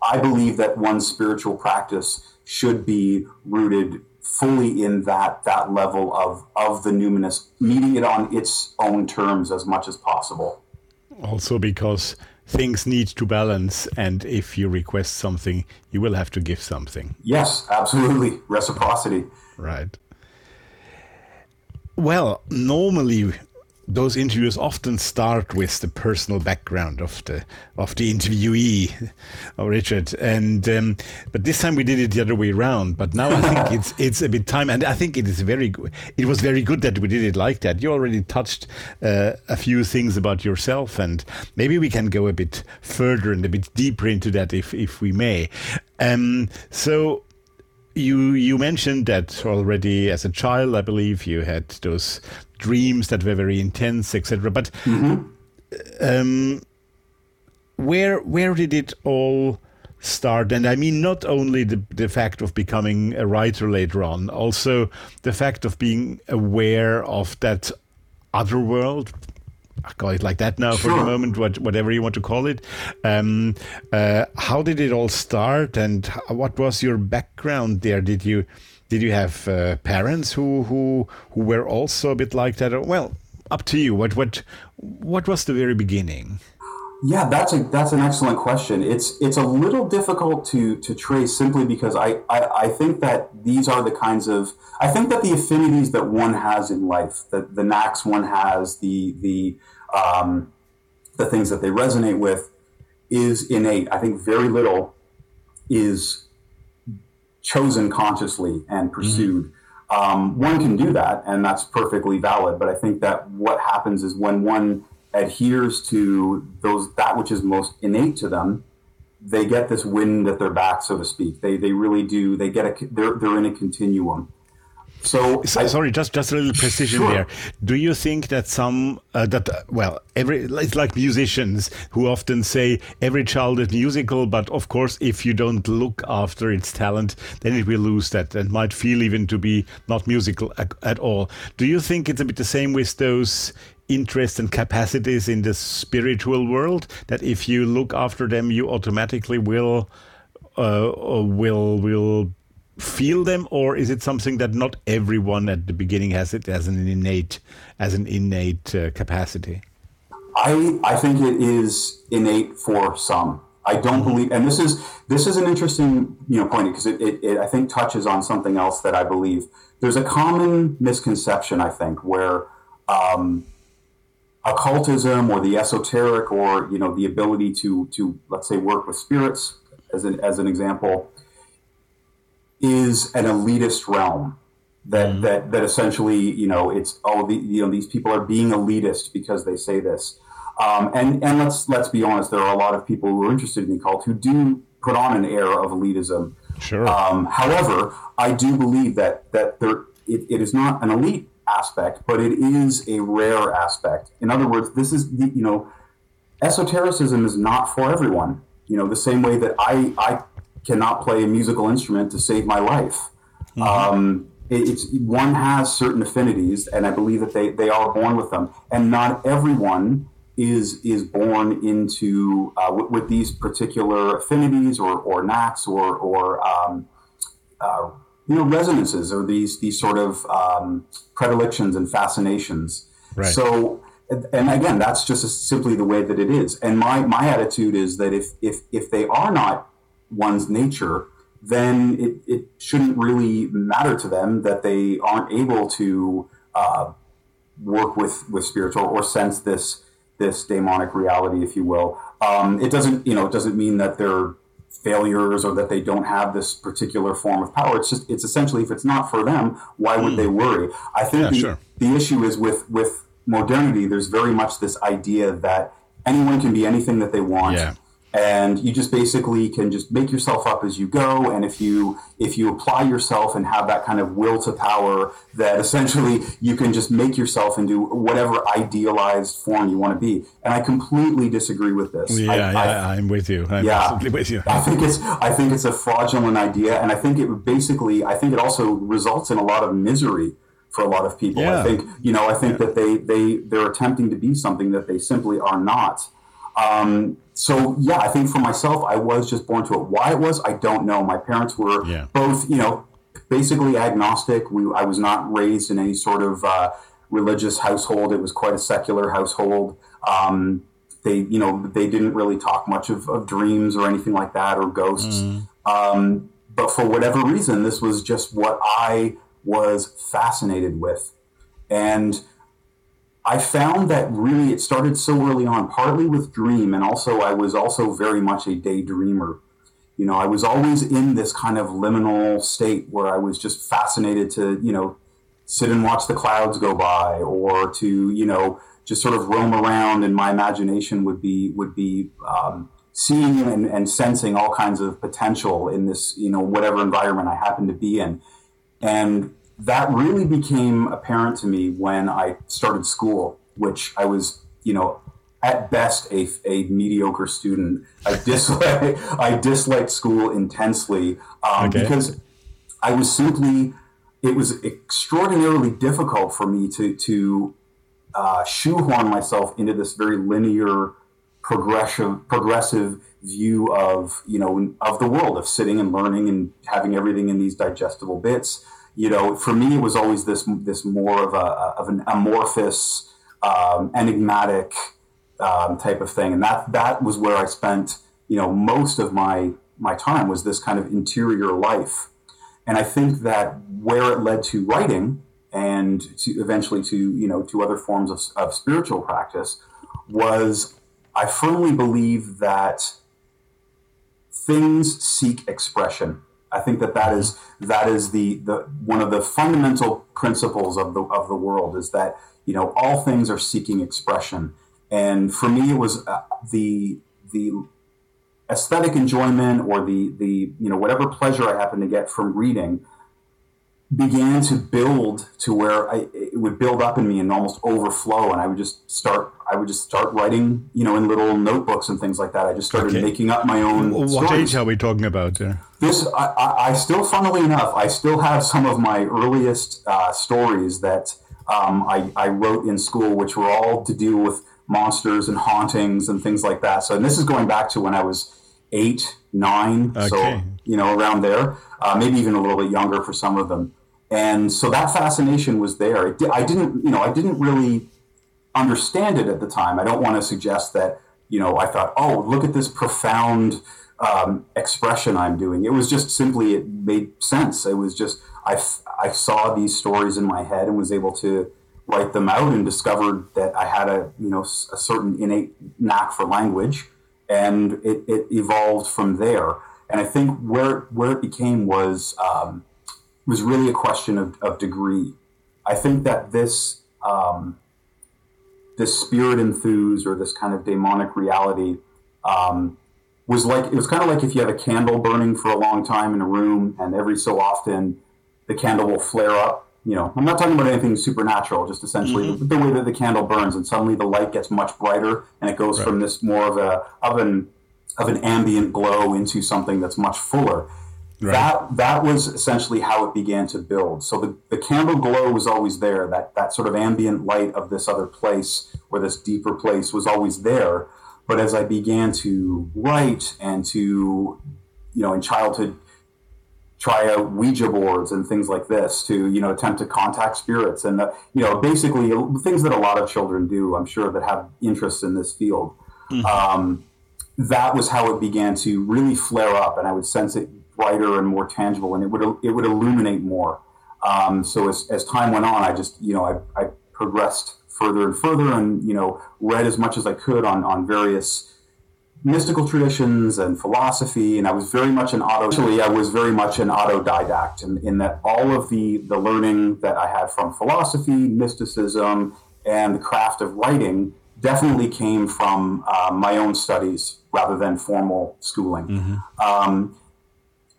I believe that one's spiritual practice should be rooted fully in that that level of of the numinous, meeting it on its own terms as much as possible. Also, because things need to balance, and if you request something, you will have to give something. Yes, absolutely, reciprocity. Right. Well, normally those interviews often start with the personal background of the of the interviewee, oh, Richard. And um, but this time we did it the other way around. But now I think it's it's a bit time, and I think it is very good. It was very good that we did it like that. You already touched uh, a few things about yourself, and maybe we can go a bit further and a bit deeper into that if if we may. Um, so you you mentioned that already as a child, I believe you had those dreams that were very intense, etc. But mm-hmm. um, where where did it all start? And I mean not only the the fact of becoming a writer later on, also the fact of being aware of that other world, call it like that now sure. for the moment, what, whatever you want to call it. Um, uh, how did it all start, and what was your background there? Did you did you have uh, parents who who who were also a bit like that? Well, up to you. What what what was the very beginning? Yeah, that's a that's an excellent question. It's it's a little difficult to to trace simply because I, I, I think that these are the kinds of I think that the affinities that one has in life, the the knacks one has, the the um, the things that they resonate with, is innate. I think very little is chosen consciously and pursued. Mm-hmm. Um, one can do that, and that's perfectly valid. But I think that what happens is when one adheres to those that which is most innate to them, they get this wind at their back, so to speak. They they really do. They get a they're they're in a continuum. So, so I, sorry, just just a little precision sure. there. Do you think that some uh, that uh, well, every it's like musicians who often say every child is musical, but of course, if you don't look after its talent, then it will lose that and might feel even to be not musical at, at all. Do you think it's a bit the same with those interests and capacities in the spiritual world that if you look after them, you automatically will uh, will will feel them, or is it something that not everyone at the beginning has it as an innate as an innate uh, capacity? I I think it is innate for some. I don't believe, and this is this is an interesting you know point because it, it, it I think touches on something else that I believe. There's a common misconception I think where um, occultism or the esoteric or you know the ability to to let's say work with spirits as an as an example is an elitist realm that mm that that essentially you know it's oh the, you know these people are being elitist because they say this Um, and and let's let's be honest, there are a lot of people who are interested in the occult who do put on an air of elitism. Sure. Um, however, I do believe that that there it, it is not an elite aspect, but it is a rare aspect. In other words, this is the, you know, esotericism is not for everyone. You know, the same way that I I cannot play a musical instrument to save my life. Mm-hmm. Um, it, it's one has certain affinities, and I believe that they they are born with them, and not everyone is is born into uh, w- with these particular affinities or or knacks or or um, uh, you know resonances or these these sort of um, predilections and fascinations. Right. So and again, that's just simply the way that it is. And my my attitude is that if if if they are not one's nature, then it, it shouldn't really matter to them that they aren't able to uh, work with with spiritual or sense this this daemonic reality, if you will. Um, it doesn't you know it doesn't mean that they're failures or that they don't have this particular form of power. It's just it's essentially if it's not for them, why would mm. they worry? I think yeah, the, sure. the issue is with with modernity. There's very much this idea that anyone can be anything that they want. Yeah and you just basically can just make yourself up as you go. And if you if you apply yourself and have that kind of will to power that essentially you can just make yourself into whatever idealized form you want to be. And i completely disagree with this. Yeah, I, yeah am with you. I'm yeah, with you. I think it's i think it's a fraudulent idea. And i think it basically i think it also results in a lot of misery for a lot of people. Yeah. i think you know i think that they they they're attempting to be something that they simply are not um, so yeah, I think for myself, I was just born to it. Why it was, I don't know. My parents were yeah. both, you know, basically agnostic. We, I was not raised in any sort of uh, religious household. It was quite a secular household. Um, they, you know, they didn't really talk much of, of dreams or anything like that or ghosts. Mm. Um, but for whatever reason, this was just what I was fascinated with, and I found that really it started so early on, partly with Dream, and also I was also very much a daydreamer. You know, I was always in this kind of liminal state where I was just fascinated to, you know, sit and watch the clouds go by, or to, you know, just sort of roam around, and my imagination would be would be um, seeing and, and sensing all kinds of potential in this, you know, whatever environment I happen to be in, and that really became apparent to me when I started school, which I was, you know, at best a, a mediocre student. I dislike I disliked school intensely um, okay. because I was simply it was extraordinarily difficult for me to to uh, shoehorn myself into this very linear progressive progressive view of you know of the world of sitting and learning and having everything in these digestible bits you know, for me, it was always this this more of a of an amorphous, um, enigmatic um, type of thing, and that that was where I spent you know most of my my time was this kind of interior life, and I think that where it led to writing and to eventually to you know to other forms of, of spiritual practice was I firmly believe that things seek expression I think that that is that is the, the one of the fundamental principles of the of the world is that you know all things are seeking expression, and for me it was uh, the the aesthetic enjoyment or the the you know whatever pleasure I happen to get from reading began to build to where I, it would build up in me and almost overflow. And I would just start I would just start writing you know in little notebooks and things like that I just started okay. making up my own what stories. age are we talking about yeah. this I, I, I, still funnily enough I still have some of my earliest uh, stories that um, I, I wrote in school which were all to do with monsters and hauntings and things like that so and this is going back to when I was eight nine okay. so you know around there uh, maybe even a little bit younger for some of them and so that fascination was there. I didn't, you know, I didn't really understand it at the time. I don't want to suggest that, you know, I thought, oh, look at this profound um, expression I'm doing. It was just simply, it made sense. It was just, I, I saw these stories in my head and was able to write them out and discovered that I had a, you know, a certain innate knack for language and it, it evolved from there. And I think where, where it became was, um, was really a question of, of degree. I think that this um, this spirit enthused or this kind of daemonic reality um, was like it was kind of like if you have a candle burning for a long time in a room, and every so often the candle will flare up. You know, I'm not talking about anything supernatural, just essentially mm-hmm. the, the, way that the candle burns, and suddenly the light gets much brighter, and it goes right. from this more of a of an of an ambient glow into something that's much fuller. Right. That that was essentially how it began to build. So the, the candle glow was always there. That that sort of ambient light of this other place or this deeper place was always there. But as I began to write and to, you know, in childhood, try out Ouija boards and things like this to, you know, attempt to contact spirits and, uh, you know, basically things that a lot of children do, I'm sure, that have interest in this field. Mm-hmm. Um, that was how it began to really flare up, and I would sense it brighter and more tangible, and it would it would illuminate more. Um, so as, as time went on, I just you know I, I progressed further and further, and you know read as much as I could on on various mystical traditions and philosophy, and I was very much an auto. Actually, I was very much an autodidact, in, in that all of the the learning that I had from philosophy, mysticism, and the craft of writing definitely came from uh, my own studies rather than formal schooling. Mm-hmm. Um,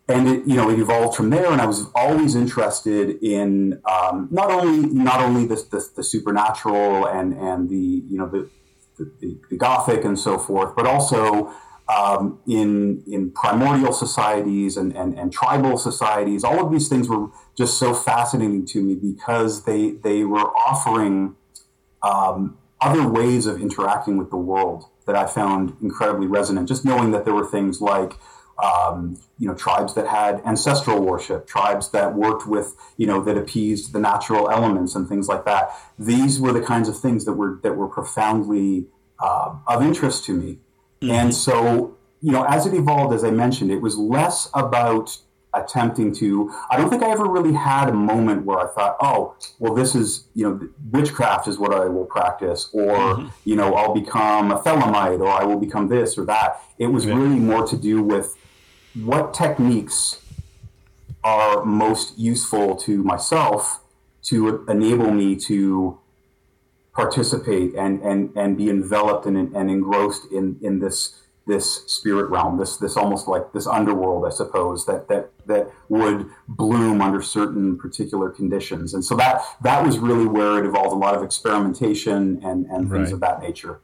and it, you know, it evolved from there. And I was always interested in um, not only not only the, the, the, supernatural and and the you know the, the, the Gothic and so forth, but also um, in in primordial societies and, and and tribal societies. All of these things were just so fascinating to me because they they were offering um, other ways of interacting with the world that I found incredibly resonant. Just knowing that there were things like um, you know, tribes that had ancestral worship, tribes that worked with, you know, that appeased the natural elements and things like that. These were the kinds of things that were that were profoundly uh, of interest to me. Mm-hmm. And so, you know, as it evolved, as I mentioned, it was less about attempting to. I don't think I ever really had a moment where I thought, oh, well, this is, you know, witchcraft is what I will practice, or, mm-hmm. you know, I'll become a Thelemite, or I will become this or that. It was yeah. really more to do with what techniques are most useful to myself to enable me to participate and and and be enveloped and, and engrossed in in this this spirit realm this this almost like this underworld i suppose that that that would bloom under certain particular conditions and so that that was really where it evolved a lot of experimentation and and things right. of that nature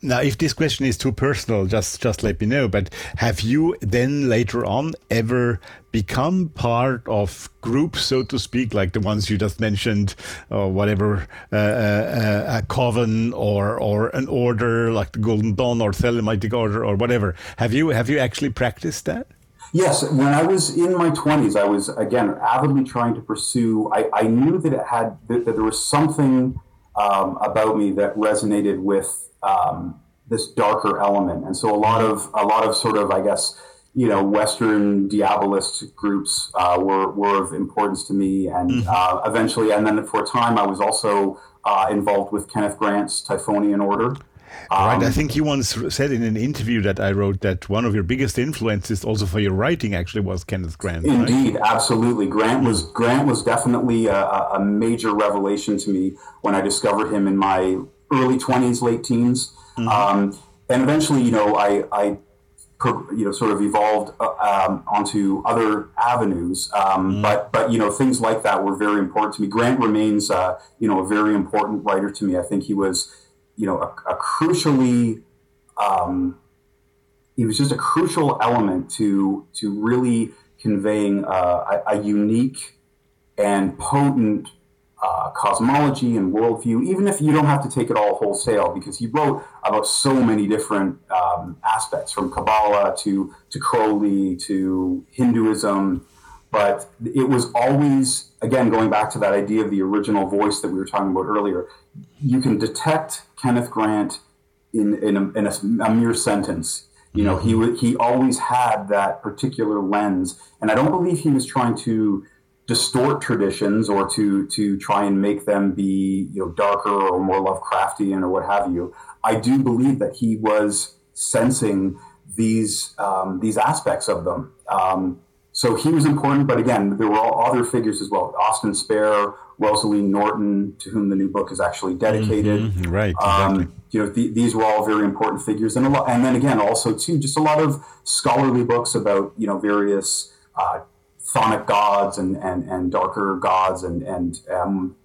now, if this question is too personal, just just let me know. But have you then later on ever become part of groups, so to speak, like the ones you just mentioned, or whatever, uh, uh, a coven or or an order like the Golden Dawn or Thelemitic Order or whatever? Have you have you actually practiced that? Yes, when I was in my twenties, I was again avidly trying to pursue. I, I knew that it had that, that there was something um, about me that resonated with um, this darker element. And so a lot of a lot of sort of I guess you know Western diabolist groups uh, were were of importance to me, and mm-hmm. uh, eventually, and then for a time, I was also uh, involved with Kenneth Grant's Typhonian Order. Um, right. I um, think you once said in an interview that I wrote that one of your biggest influences, also for your writing, actually was Kenneth Grant. Indeed, right? absolutely. Grant was Grant was definitely a, a major revelation to me when I discovered him in my early 20s, late teens. Mm-hmm. Um, and eventually, you know, I, I you know, sort of evolved uh, um, onto other avenues. Um, mm. But, but you know, things like that were very important to me. Grant remains, uh, you know, a very important writer to me. I think he was, you know, a, a crucially, um, he was just a crucial element to to really conveying uh, a, a unique and potent uh, cosmology and worldview, even if you don't have to take it all wholesale, because he wrote about so many different um, aspects, from Kabbalah to to Crowley to Hinduism. But it was always, again, going back to that idea of the original voice that we were talking about earlier. You can detect Kenneth Grant in in a, in a, a mere sentence. You know, he he always had that particular lens, and I don't believe he was trying to distort traditions or to to try and make them be you know darker or more Lovecraftian or what have you. I do believe that he was sensing these um, these aspects of them. Um, so he was important, but again, there were all other figures as well. Austin Spare, Rosaleen Norton, to whom the new book is actually dedicated. Mm-hmm. Right. Exactly. Um, you know, th- these were all very important figures, and a lot, and then again, also too, just a lot of scholarly books about you know various uh, chthonic gods and, and and darker gods, and and um,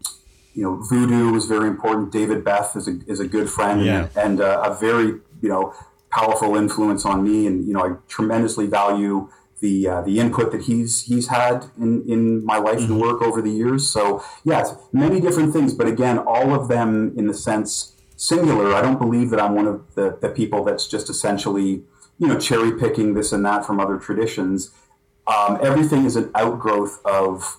you know, voodoo was very important. David Beth is a is a good friend yeah. and, and uh, a very you know powerful influence on me, and you know, I tremendously value the uh, the input that he's he's had in in my life mm-hmm. and work over the years. So yes, many different things, but again, all of them in the sense singular. I don't believe that I'm one of the, the people that's just essentially, you know, cherry picking this and that from other traditions. Um, everything is an outgrowth of,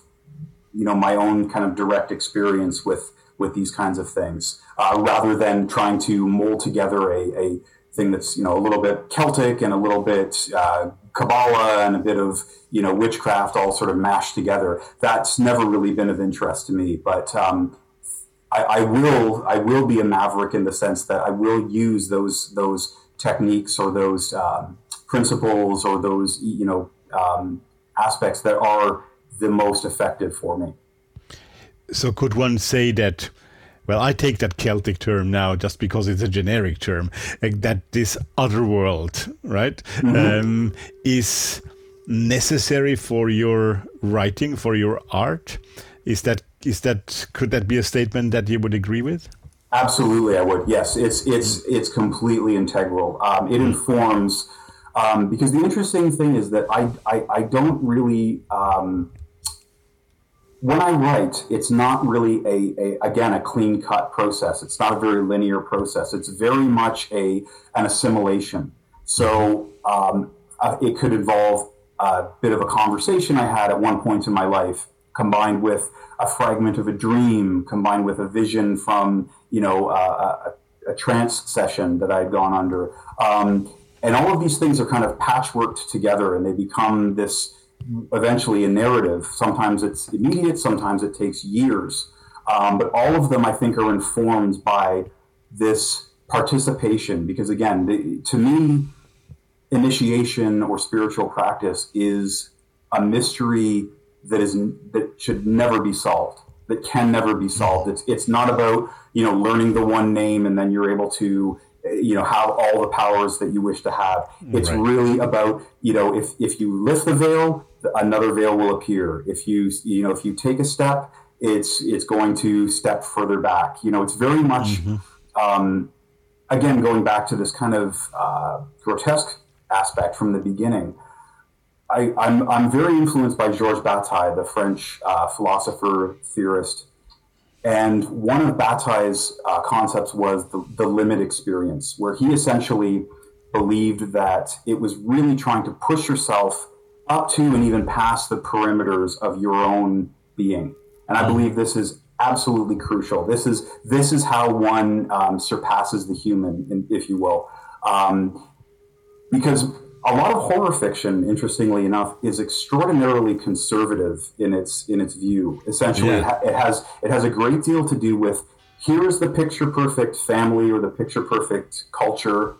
you know, my own kind of direct experience with with these kinds of things, uh, rather than trying to mold together a, a thing that's you know a little bit Celtic and a little bit uh, Kabbalah and a bit of you know witchcraft all sort of mashed together. That's never really been of interest to me, but um, I, I, will I will be a maverick in the sense that I will use those those techniques or those um, principles or those you know um, aspects that are the most effective for me. So could one say that? Well, I take that Celtic term now just because it's a generic term. Like that this other world, right, mm-hmm. um, is necessary for your writing, for your art. Is that is that could that be a statement that you would agree with? Absolutely, I would. Yes, it's it's it's completely integral. Um, it informs um, because the interesting thing is that I I, I don't really. Um, when I write, it's not really a, a again a clean cut process. It's not a very linear process. It's very much a an assimilation. So um, uh, it could involve a bit of a conversation I had at one point in my life, combined with a fragment of a dream combined with a vision from you know a, a trance session that I'd gone under, um, and all of these things are kind of patchworked together, and they become this eventually a narrative. Sometimes it's immediate, sometimes it takes years, um, but all of them I think are informed by this participation because again, the, to me, initiation or spiritual practice is a mystery that is that should never be solved that can never be solved it's it's not about you know learning the one name and then you're able to you know have all the powers that you wish to have it's right. really about you know if if you lift the veil another veil will appear if you you know if you take a step it's it's going to step further back you know it's very much mm-hmm. um, again going back to this kind of uh, grotesque aspect from the beginning I, am I'm, I'm very influenced by Georges Bataille, the French uh, philosopher, theorist. And one of Bataille's uh, concepts was the, the limit experience, where he essentially believed that it was really trying to push yourself up to and even past the perimeters of your own being. And I mm-hmm. believe this is absolutely crucial. This is this is how one um, surpasses the human, if you will, um, because a lot of horror fiction, interestingly enough, is extraordinarily conservative in its in its view. Essentially, yeah. it, has it has a great deal to do with here is the picture perfect family or the picture perfect culture,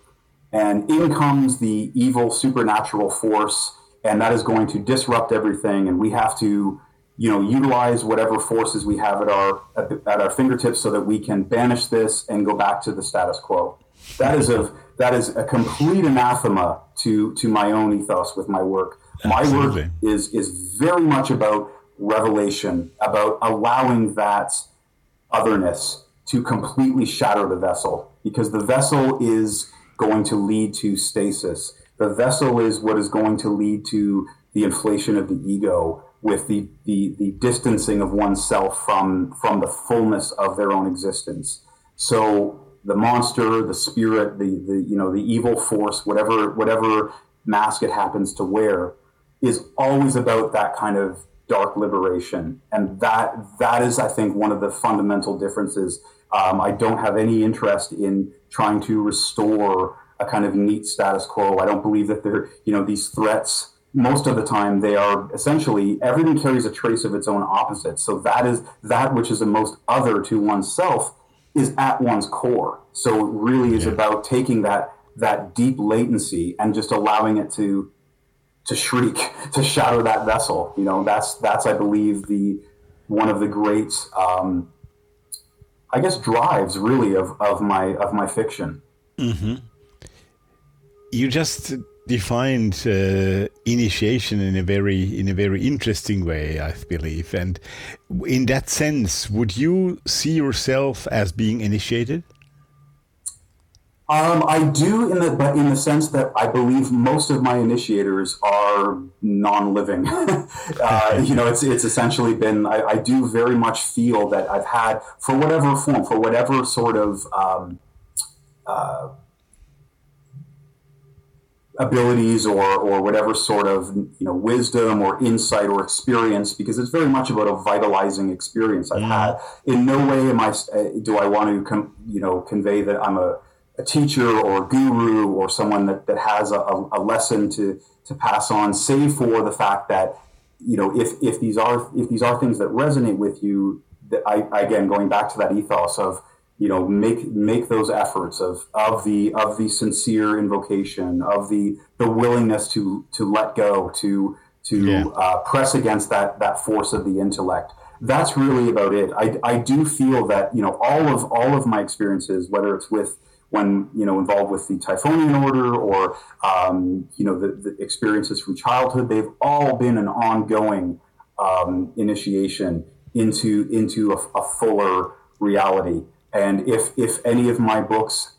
and in comes the evil supernatural force, and that is going to disrupt everything, and we have to you know utilize whatever forces we have at our at, the, at our fingertips so that we can banish this and go back to the status quo. That is of that is a complete anathema to to my own ethos with my work. Absolutely. My work is is very much about revelation, about allowing that otherness to completely shatter the vessel, because the vessel is going to lead to stasis. The vessel is what is going to lead to the inflation of the ego, with the, the, the distancing of oneself from from the fullness of their own existence. So the monster, the spirit, the, the you know the evil force, whatever whatever mask it happens to wear, is always about that kind of dark liberation, and that that is, I think, one of the fundamental differences. Um, I don't have any interest in trying to restore a kind of neat status quo. I don't believe that there, you know, these threats. Most of the time, they are essentially everything carries a trace of its own opposite. So that is that which is the most other to oneself is at one's core. So it really is yeah. about taking that that deep latency and just allowing it to to shriek, to shatter that vessel. You know, that's that's I believe the one of the great, um, I guess, drives really of, of my of my fiction. Mm-hmm. You just defined uh, initiation in a very in a very interesting way, I believe. And in that sense, would you see yourself as being initiated? Um, I do in the but in the sense that I believe most of my initiators are non-living. uh, you know, it's it's essentially been. I, I, do very much feel that I've had for whatever form, for whatever sort of um, uh, abilities or or whatever sort of you know wisdom or insight or experience, because it's very much about a vitalizing experience I've mm. had. In no way am I do I want to com, you know convey that I'm a a teacher or a guru or someone that, that has a, a lesson to, to pass on, save for the fact that, you know, if, if these are if these are things that resonate with you, that I, again going back to that ethos of, you know, make make those efforts of of the of the sincere invocation, of the the willingness to to let go, to to yeah. uh, press against that that force of the intellect. That's really about it. I, I do feel that you know all of all of my experiences, whether it's with when you know involved with the Typhonian Order or um, you know the, the, experiences from childhood. They've all been an ongoing um, initiation into into a, a, fuller reality. And if if any of my books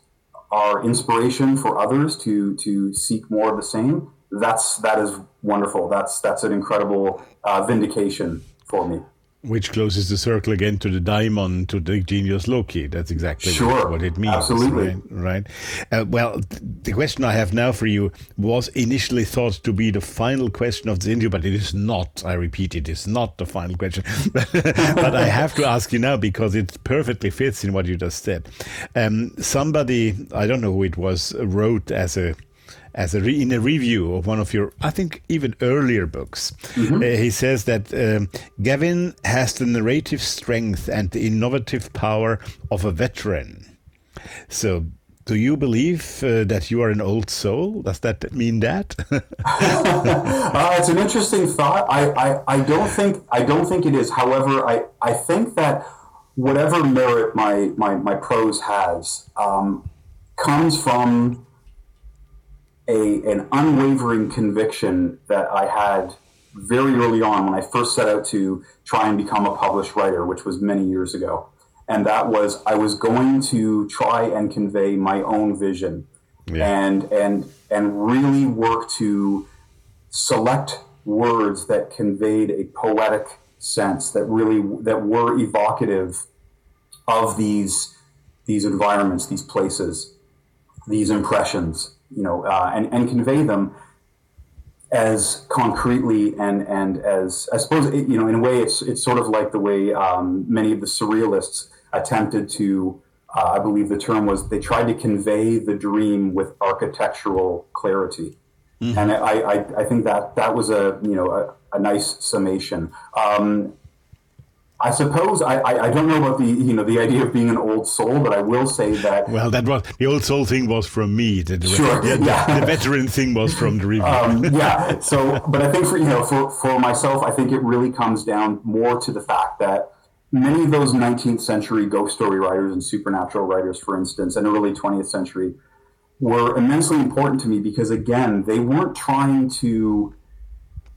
are inspiration for others to to seek more of the same, that's that is wonderful. That's that's an incredible uh, vindication for me. Which closes the circle again to the daimon, to the genius loci. That's exactly sure. what it means. Absolutely. Right. right? Uh, well, the question I have now for you was initially thought to be the final question of the interview, but it is not. I repeat, it is not the final question. but I have to ask you now because it perfectly fits in what you just said. Um, somebody, I don't know who it was, wrote as a as a re- in a review of one of your, I think, even earlier books. Mm-hmm. Uh, he says that um, Gavin has the narrative strength and the innovative power of a veteran. So, do you believe uh, that you are an old soul? Does that mean that? uh, it's an interesting thought. I, I, I don't think I don't think it is. However, I, I think that whatever merit my my, my prose has um, comes from a, an unwavering conviction that I had very early on when I first set out to try and become a published writer, which was many years ago. And that was I was going to try and convey my own vision yeah. and and and really work to select words that conveyed a poetic sense that really that were evocative of these these environments, these places, these impressions you know, uh, and, and convey them as concretely and and as I suppose it, you know in a way it's it's sort of like the way um, many of the surrealists attempted to uh, I believe the term was they tried to convey the dream with architectural clarity mm-hmm. and I, I, I think that that was a you know a, a nice summation um, I suppose I, I, I, don't know about the you know the idea of being an old soul, but I will say that. Well, that was the old soul thing was from me. The, sure, the, yeah. the veteran thing was from the review. Um, yeah. So, but I think for you know for for myself, I think it really comes down more to the fact that many of those 19th century ghost story writers and supernatural writers, for instance, and early 20th century, were immensely important to me because again, they weren't trying to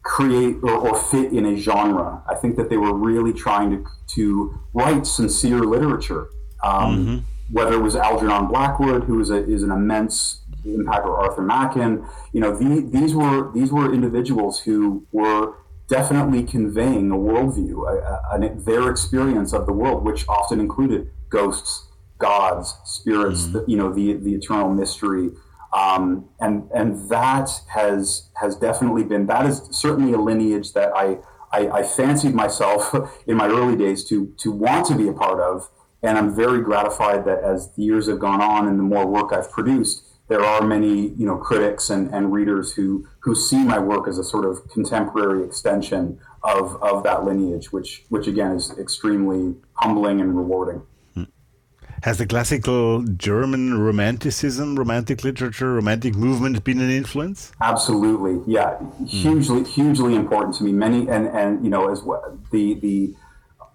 create or, or, fit in a genre. I think that they were really trying to, to write sincere literature. Um, mm-hmm. Whether it was Algernon Blackwood, who is, a, is an immense impact, or Arthur Machen, you know, the, these were these were individuals who were definitely conveying a worldview, a, a, their experience of the world, which often included ghosts, gods, spirits, mm-hmm. the, you know, the the eternal mystery. Um, and and that has has definitely been that is certainly a lineage that I, I, I fancied myself in my early days to to want to be a part of, and I'm very gratified that as the years have gone on and the more work I've produced, there are many you know critics and, and readers who who see my work as a sort of contemporary extension of, of that lineage, which which again is extremely humbling and rewarding. Has the classical German romanticism, romantic literature, romantic movement been an influence? Absolutely, yeah, hugely, hugely important to me. Many and and you know as well the the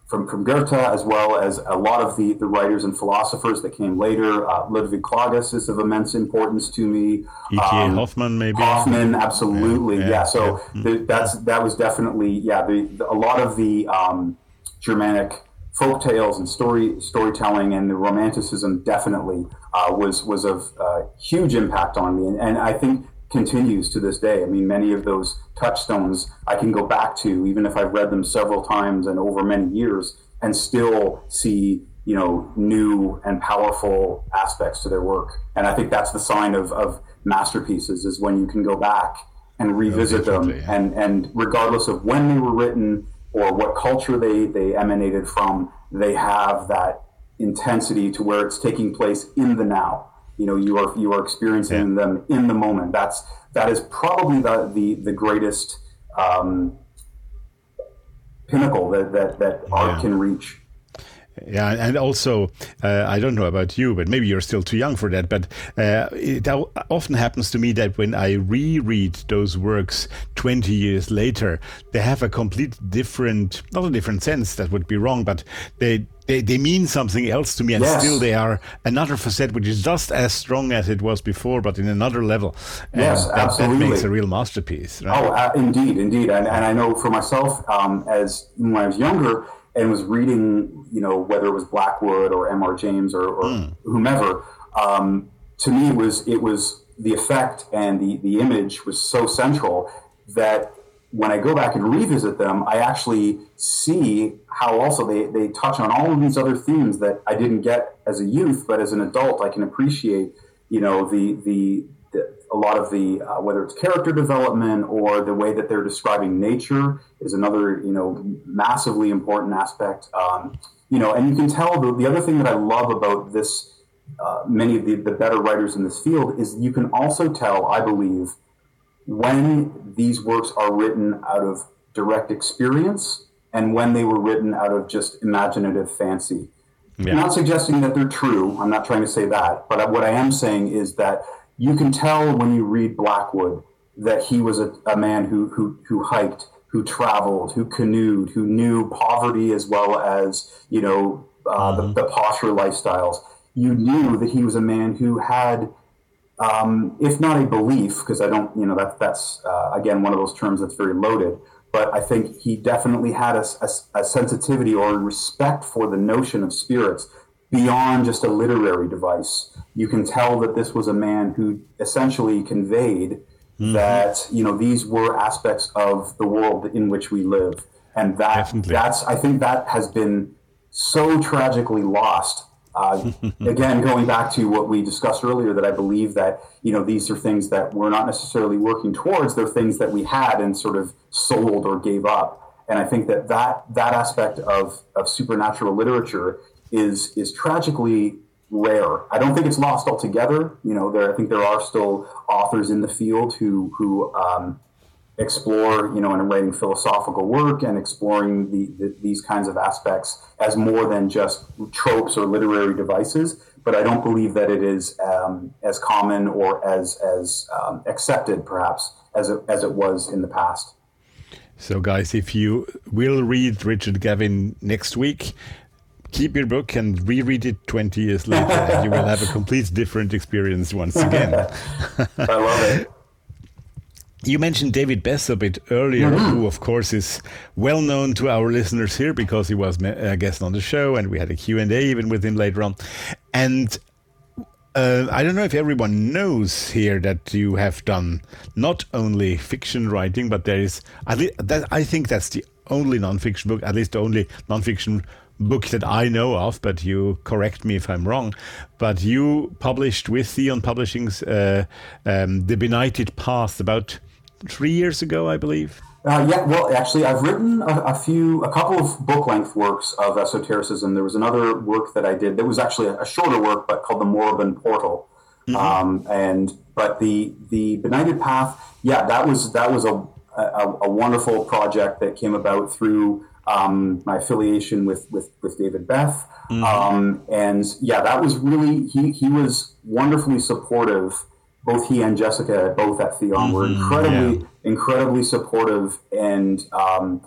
from, from Goethe, as well as a lot of the, the writers and philosophers that came later. Uh, Ludwig Klages is of immense importance to me. E.T.A. Um, Hoffmann, maybe. Hoffmann, absolutely, yeah. yeah. yeah. So yeah. The, that's that was definitely yeah. The, the, a lot of the um, Germanic folk tales and story storytelling and the romanticism definitely uh, was was of uh, huge impact on me, and, and I think continues to this day. I mean, many of those touchstones I can go back to, even if I've read them several times and over many years, and still see you know new and powerful aspects to their work. And I think that's the sign of, of masterpieces is when you can go back and revisit them, yeah. and and regardless of when they were written or what culture they they emanated from, they have that intensity to where it's taking place in the now. You know you are you are experiencing yeah. them in the moment. That's that is probably the the, the greatest um, pinnacle that that, that art can reach yeah, and also, uh, I don't know about you, but maybe you're still too young for that. But uh, it often happens to me that when I reread those works 20 years later, they have a complete different, not a different sense, that would be wrong, but they they, they mean something else to me, and yes. still they are another facet which is just as strong as it was before, but in another level. Yes, that, absolutely. That makes a real masterpiece. Right? Oh, uh, indeed, indeed. And, and I know for myself, um, as when I was younger and was reading, you know, whether it was Blackwood or M.R. James or, or mm. whomever, um, to me it was it was the effect and the the image was so central that when I go back and revisit them, I actually see how also they, they touch on all of these other themes that I didn't get as a youth, but as an adult, I can appreciate, you know, the, the, the a lot of the, uh, whether it's character development or the way that they're describing nature is another, you know, massively important aspect. Um, you know, and you can tell the, the other thing that I love about this, uh, many of the, the better writers in this field is you can also tell, I believe, when these works are written out of direct experience and when they were written out of just imaginative fancy. Yeah. I'm not suggesting that they're true. I'm not trying to say that. But what I am saying is that you can tell when you read Blackwood that he was a, a man who, who, who hiked, who traveled, who canoed, who knew poverty as well as, you know, uh, mm-hmm. the, the posher lifestyles. You knew that he was a man who had um, if not a belief, because I don't, you know, that, that's uh, again one of those terms that's very loaded. But I think he definitely had a, a, a, sensitivity or a respect for the notion of spirits beyond just a literary device. You can tell that this was a man who essentially conveyed mm-hmm. that you know these were aspects of the world in which we live, and that definitely. that's I think that has been so tragically lost uh, again, going back to what we discussed earlier, that I believe that you know these are things that we're not necessarily working towards. They're things that we had and sort of sold or gave up. And I think that that, that aspect of, of supernatural literature is is tragically rare. I don't think it's lost altogether. You know, there I think there are still authors in the field who who um, explore, you know, in writing philosophical work and exploring the, the, these kinds of aspects as more than just tropes or literary devices. But I don't believe that it is um, as common or as as um, accepted, perhaps, as it, as it was in the past. So, guys, if you will read Richard Gavin next week, keep your book and reread it 20 years later, and you will have a complete different experience once again. I love it. You mentioned David Beth a bit earlier, mm-hmm. who, of course, is well known to our listeners here because he was a guest on the show, and we had a Q&A even with him later on. And uh, I don't know if everyone knows here that you have done not only fiction writing, but there is, at that, I think that's the only nonfiction book, at least the only nonfiction book that I know of, but you correct me if I'm wrong. But you published with Theion Publishing's uh, um, The Benighted Path about three years ago, I believe. Uh, yeah, well, actually, I've written a, a, few, a couple of book length works of esotericism. There was another work that I did that was actually a, a shorter work, but called the Moribund Portal. Mm-hmm. Um, and but the the benighted path, yeah, that was that was a, a, a wonderful project that came about through um, my affiliation with with, with David Beth, mm-hmm. um, and yeah, that was really he he was wonderfully supportive both he and Jessica, both at Theion, mm-hmm, were incredibly, yeah. incredibly supportive and um,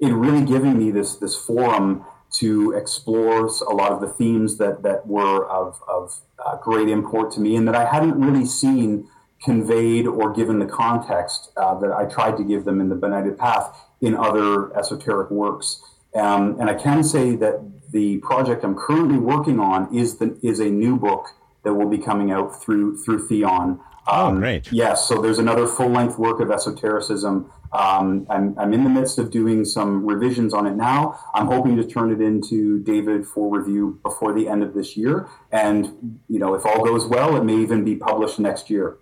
in really giving me this this forum to explore a lot of the themes that that were of, of uh, great import to me and that I hadn't really seen conveyed or given the context uh, that I tried to give them in the Benighted Path in other esoteric works. Um, and I can say that the project I'm currently working on is the, is a new book that will be coming out through through Theion. Oh, um, oh, great! Yes, so there's another full length work of esotericism. Um, I'm, I'm in the midst of doing some revisions on it now. I'm hoping to turn it into David for review before the end of this year. And you know, if all goes well, it may even be published next year.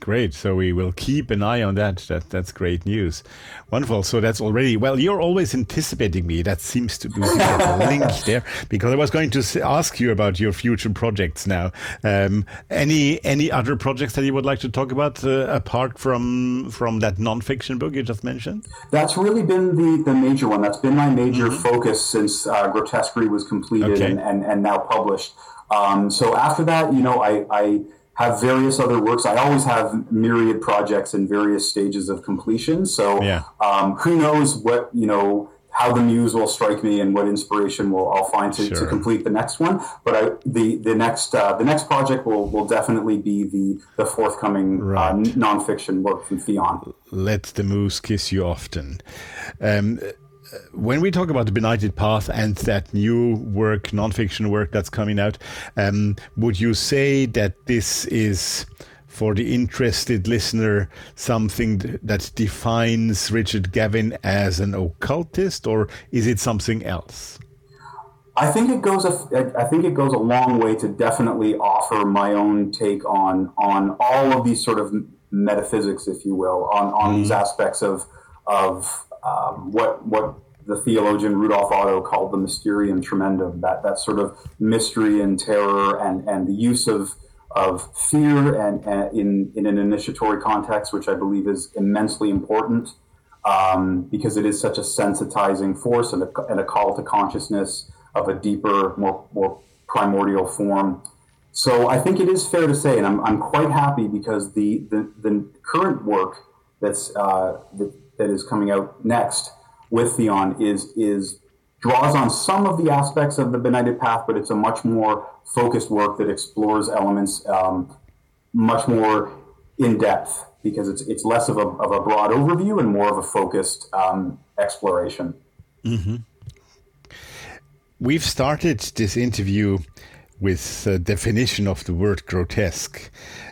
Great. So we will keep an eye on that. That that's great news. Wonderful. So that's already well. You're always anticipating me. That seems to be a link there because I was going to ask you about your future projects now. Um, any any other projects that you would like to talk about uh, apart from from that nonfiction book you just mentioned? That's really been the the major one. That's been my major mm-hmm. focus since uh, Grotesquerie was completed okay. and, and and now published. Um, so after that, you know, I. I have various other works. I always have myriad projects in various stages of completion. So yeah. um, who knows what you know how the muse will strike me and what inspiration will I'll find to, sure. to complete the next one. But I, the the next uh, the next project will will definitely be the the forthcoming uh, right. uh, nonfiction work from Theion. Let the muse kiss you often. Um, when we talk about the benighted path and that new work, nonfiction work that's coming out, um, would you say that this is for the interested listener something that defines Richard Gavin as an occultist, or is it something else? I think it goes. A, I think it goes a long way to definitely offer my own take on on all of these sort of metaphysics, if you will, on on mm. these aspects of of um, what what the theologian Rudolf Otto called the mysterium tremendum, that, that sort of mystery and terror and, and the use of, of fear and, and in, in an initiatory context, which I believe is immensely important um, because it is such a sensitizing force and a, and a call to consciousness of a deeper, more, more primordial form. So I think it is fair to say, and I'm, I'm quite happy because the, the, the current work that's, uh, that, that is coming out next with Theion is is draws on some of the aspects of the benighted path, but it's a much more focused work that explores elements um, much more in depth because it's it's less of a, of a broad overview and more of a focused um, exploration. Mm-hmm. We've started this interview with a definition of the word grotesque,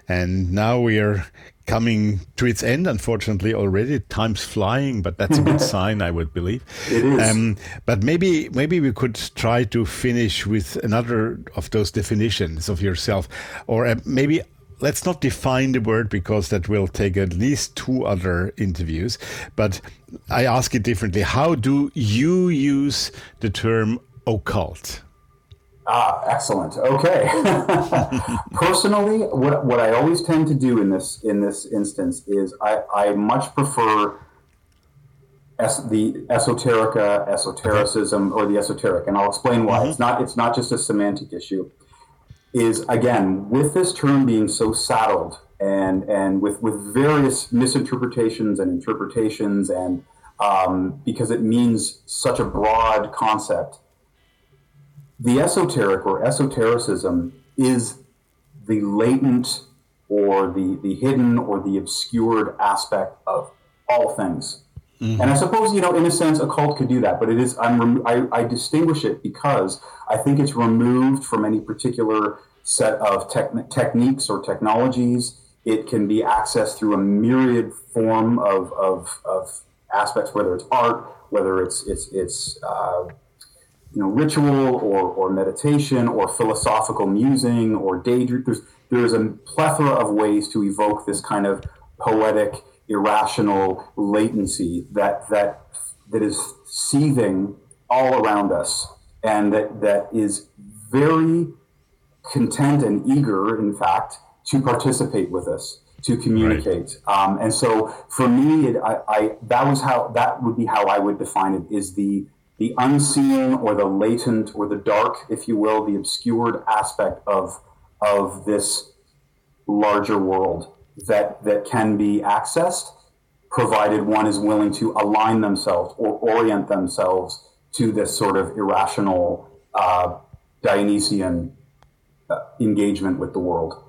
and now we are coming to its end, unfortunately, already. Time's flying, but that's a good sign, I would believe. It is. Um, but maybe, maybe we could try to finish with another of those definitions of yourself, or uh, maybe let's not define the word because that will take at least two other interviews. But I ask it differently. How do you use the term occult? Ah, excellent. Okay. Personally, what, what I always tend to do in this in this instance is I, I much prefer es- the esoterica, esotericism, or the esoteric, and I'll explain why. Mm-hmm. It's not it's not just a semantic issue. Is again with this term being so saddled and and with with various misinterpretations and interpretations and um, because it means such a broad concept the esoteric or esotericism is the latent or the, the hidden or the obscured aspect of all things. Mm-hmm. And I suppose, you know, in a sense, occult could do that, but it is, I'm, I, I distinguish it because I think it's removed from any particular set of tech, techniques or technologies. It can be accessed through a myriad form of, of, of aspects, whether it's art, whether it's, it's, it's, uh, you know, ritual or, or meditation or philosophical musing or daydream. There's, there's a plethora of ways to evoke this kind of poetic, irrational latency that, that, that is seething all around us and that, that is very content and eager, in fact, to participate with us to communicate. Right. Um, and so for me, it, I, I, that was how that would be how I would define it is the the unseen or the latent or the dark, if you will, the obscured aspect of of this larger world that that can be accessed, provided one is willing to align themselves or orient themselves to this sort of irrational uh, Dionysian uh, engagement with the world.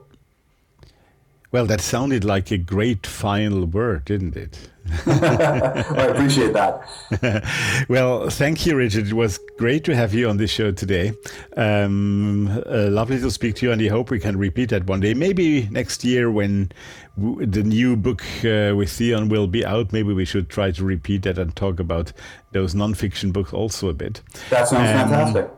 Well, that sounded like a great final word, didn't it? I appreciate that. well, thank you, Richard. It was great to have you on this show today. Um, uh, lovely to speak to you, and I hope we can repeat that one day. Maybe next year when the new book uh, with Theion will be out, maybe we should try to repeat that and talk about those nonfiction books also a bit. That sounds um, fantastic.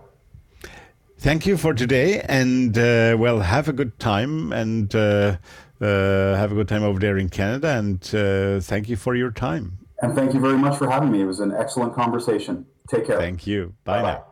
Thank you for today, and uh, well, have a good time and uh, have a good time over there in Canada. And uh, thank you for your time. And thank you very much for having me. It was an excellent conversation. Take care. Thank you. Bye Bye-bye. now.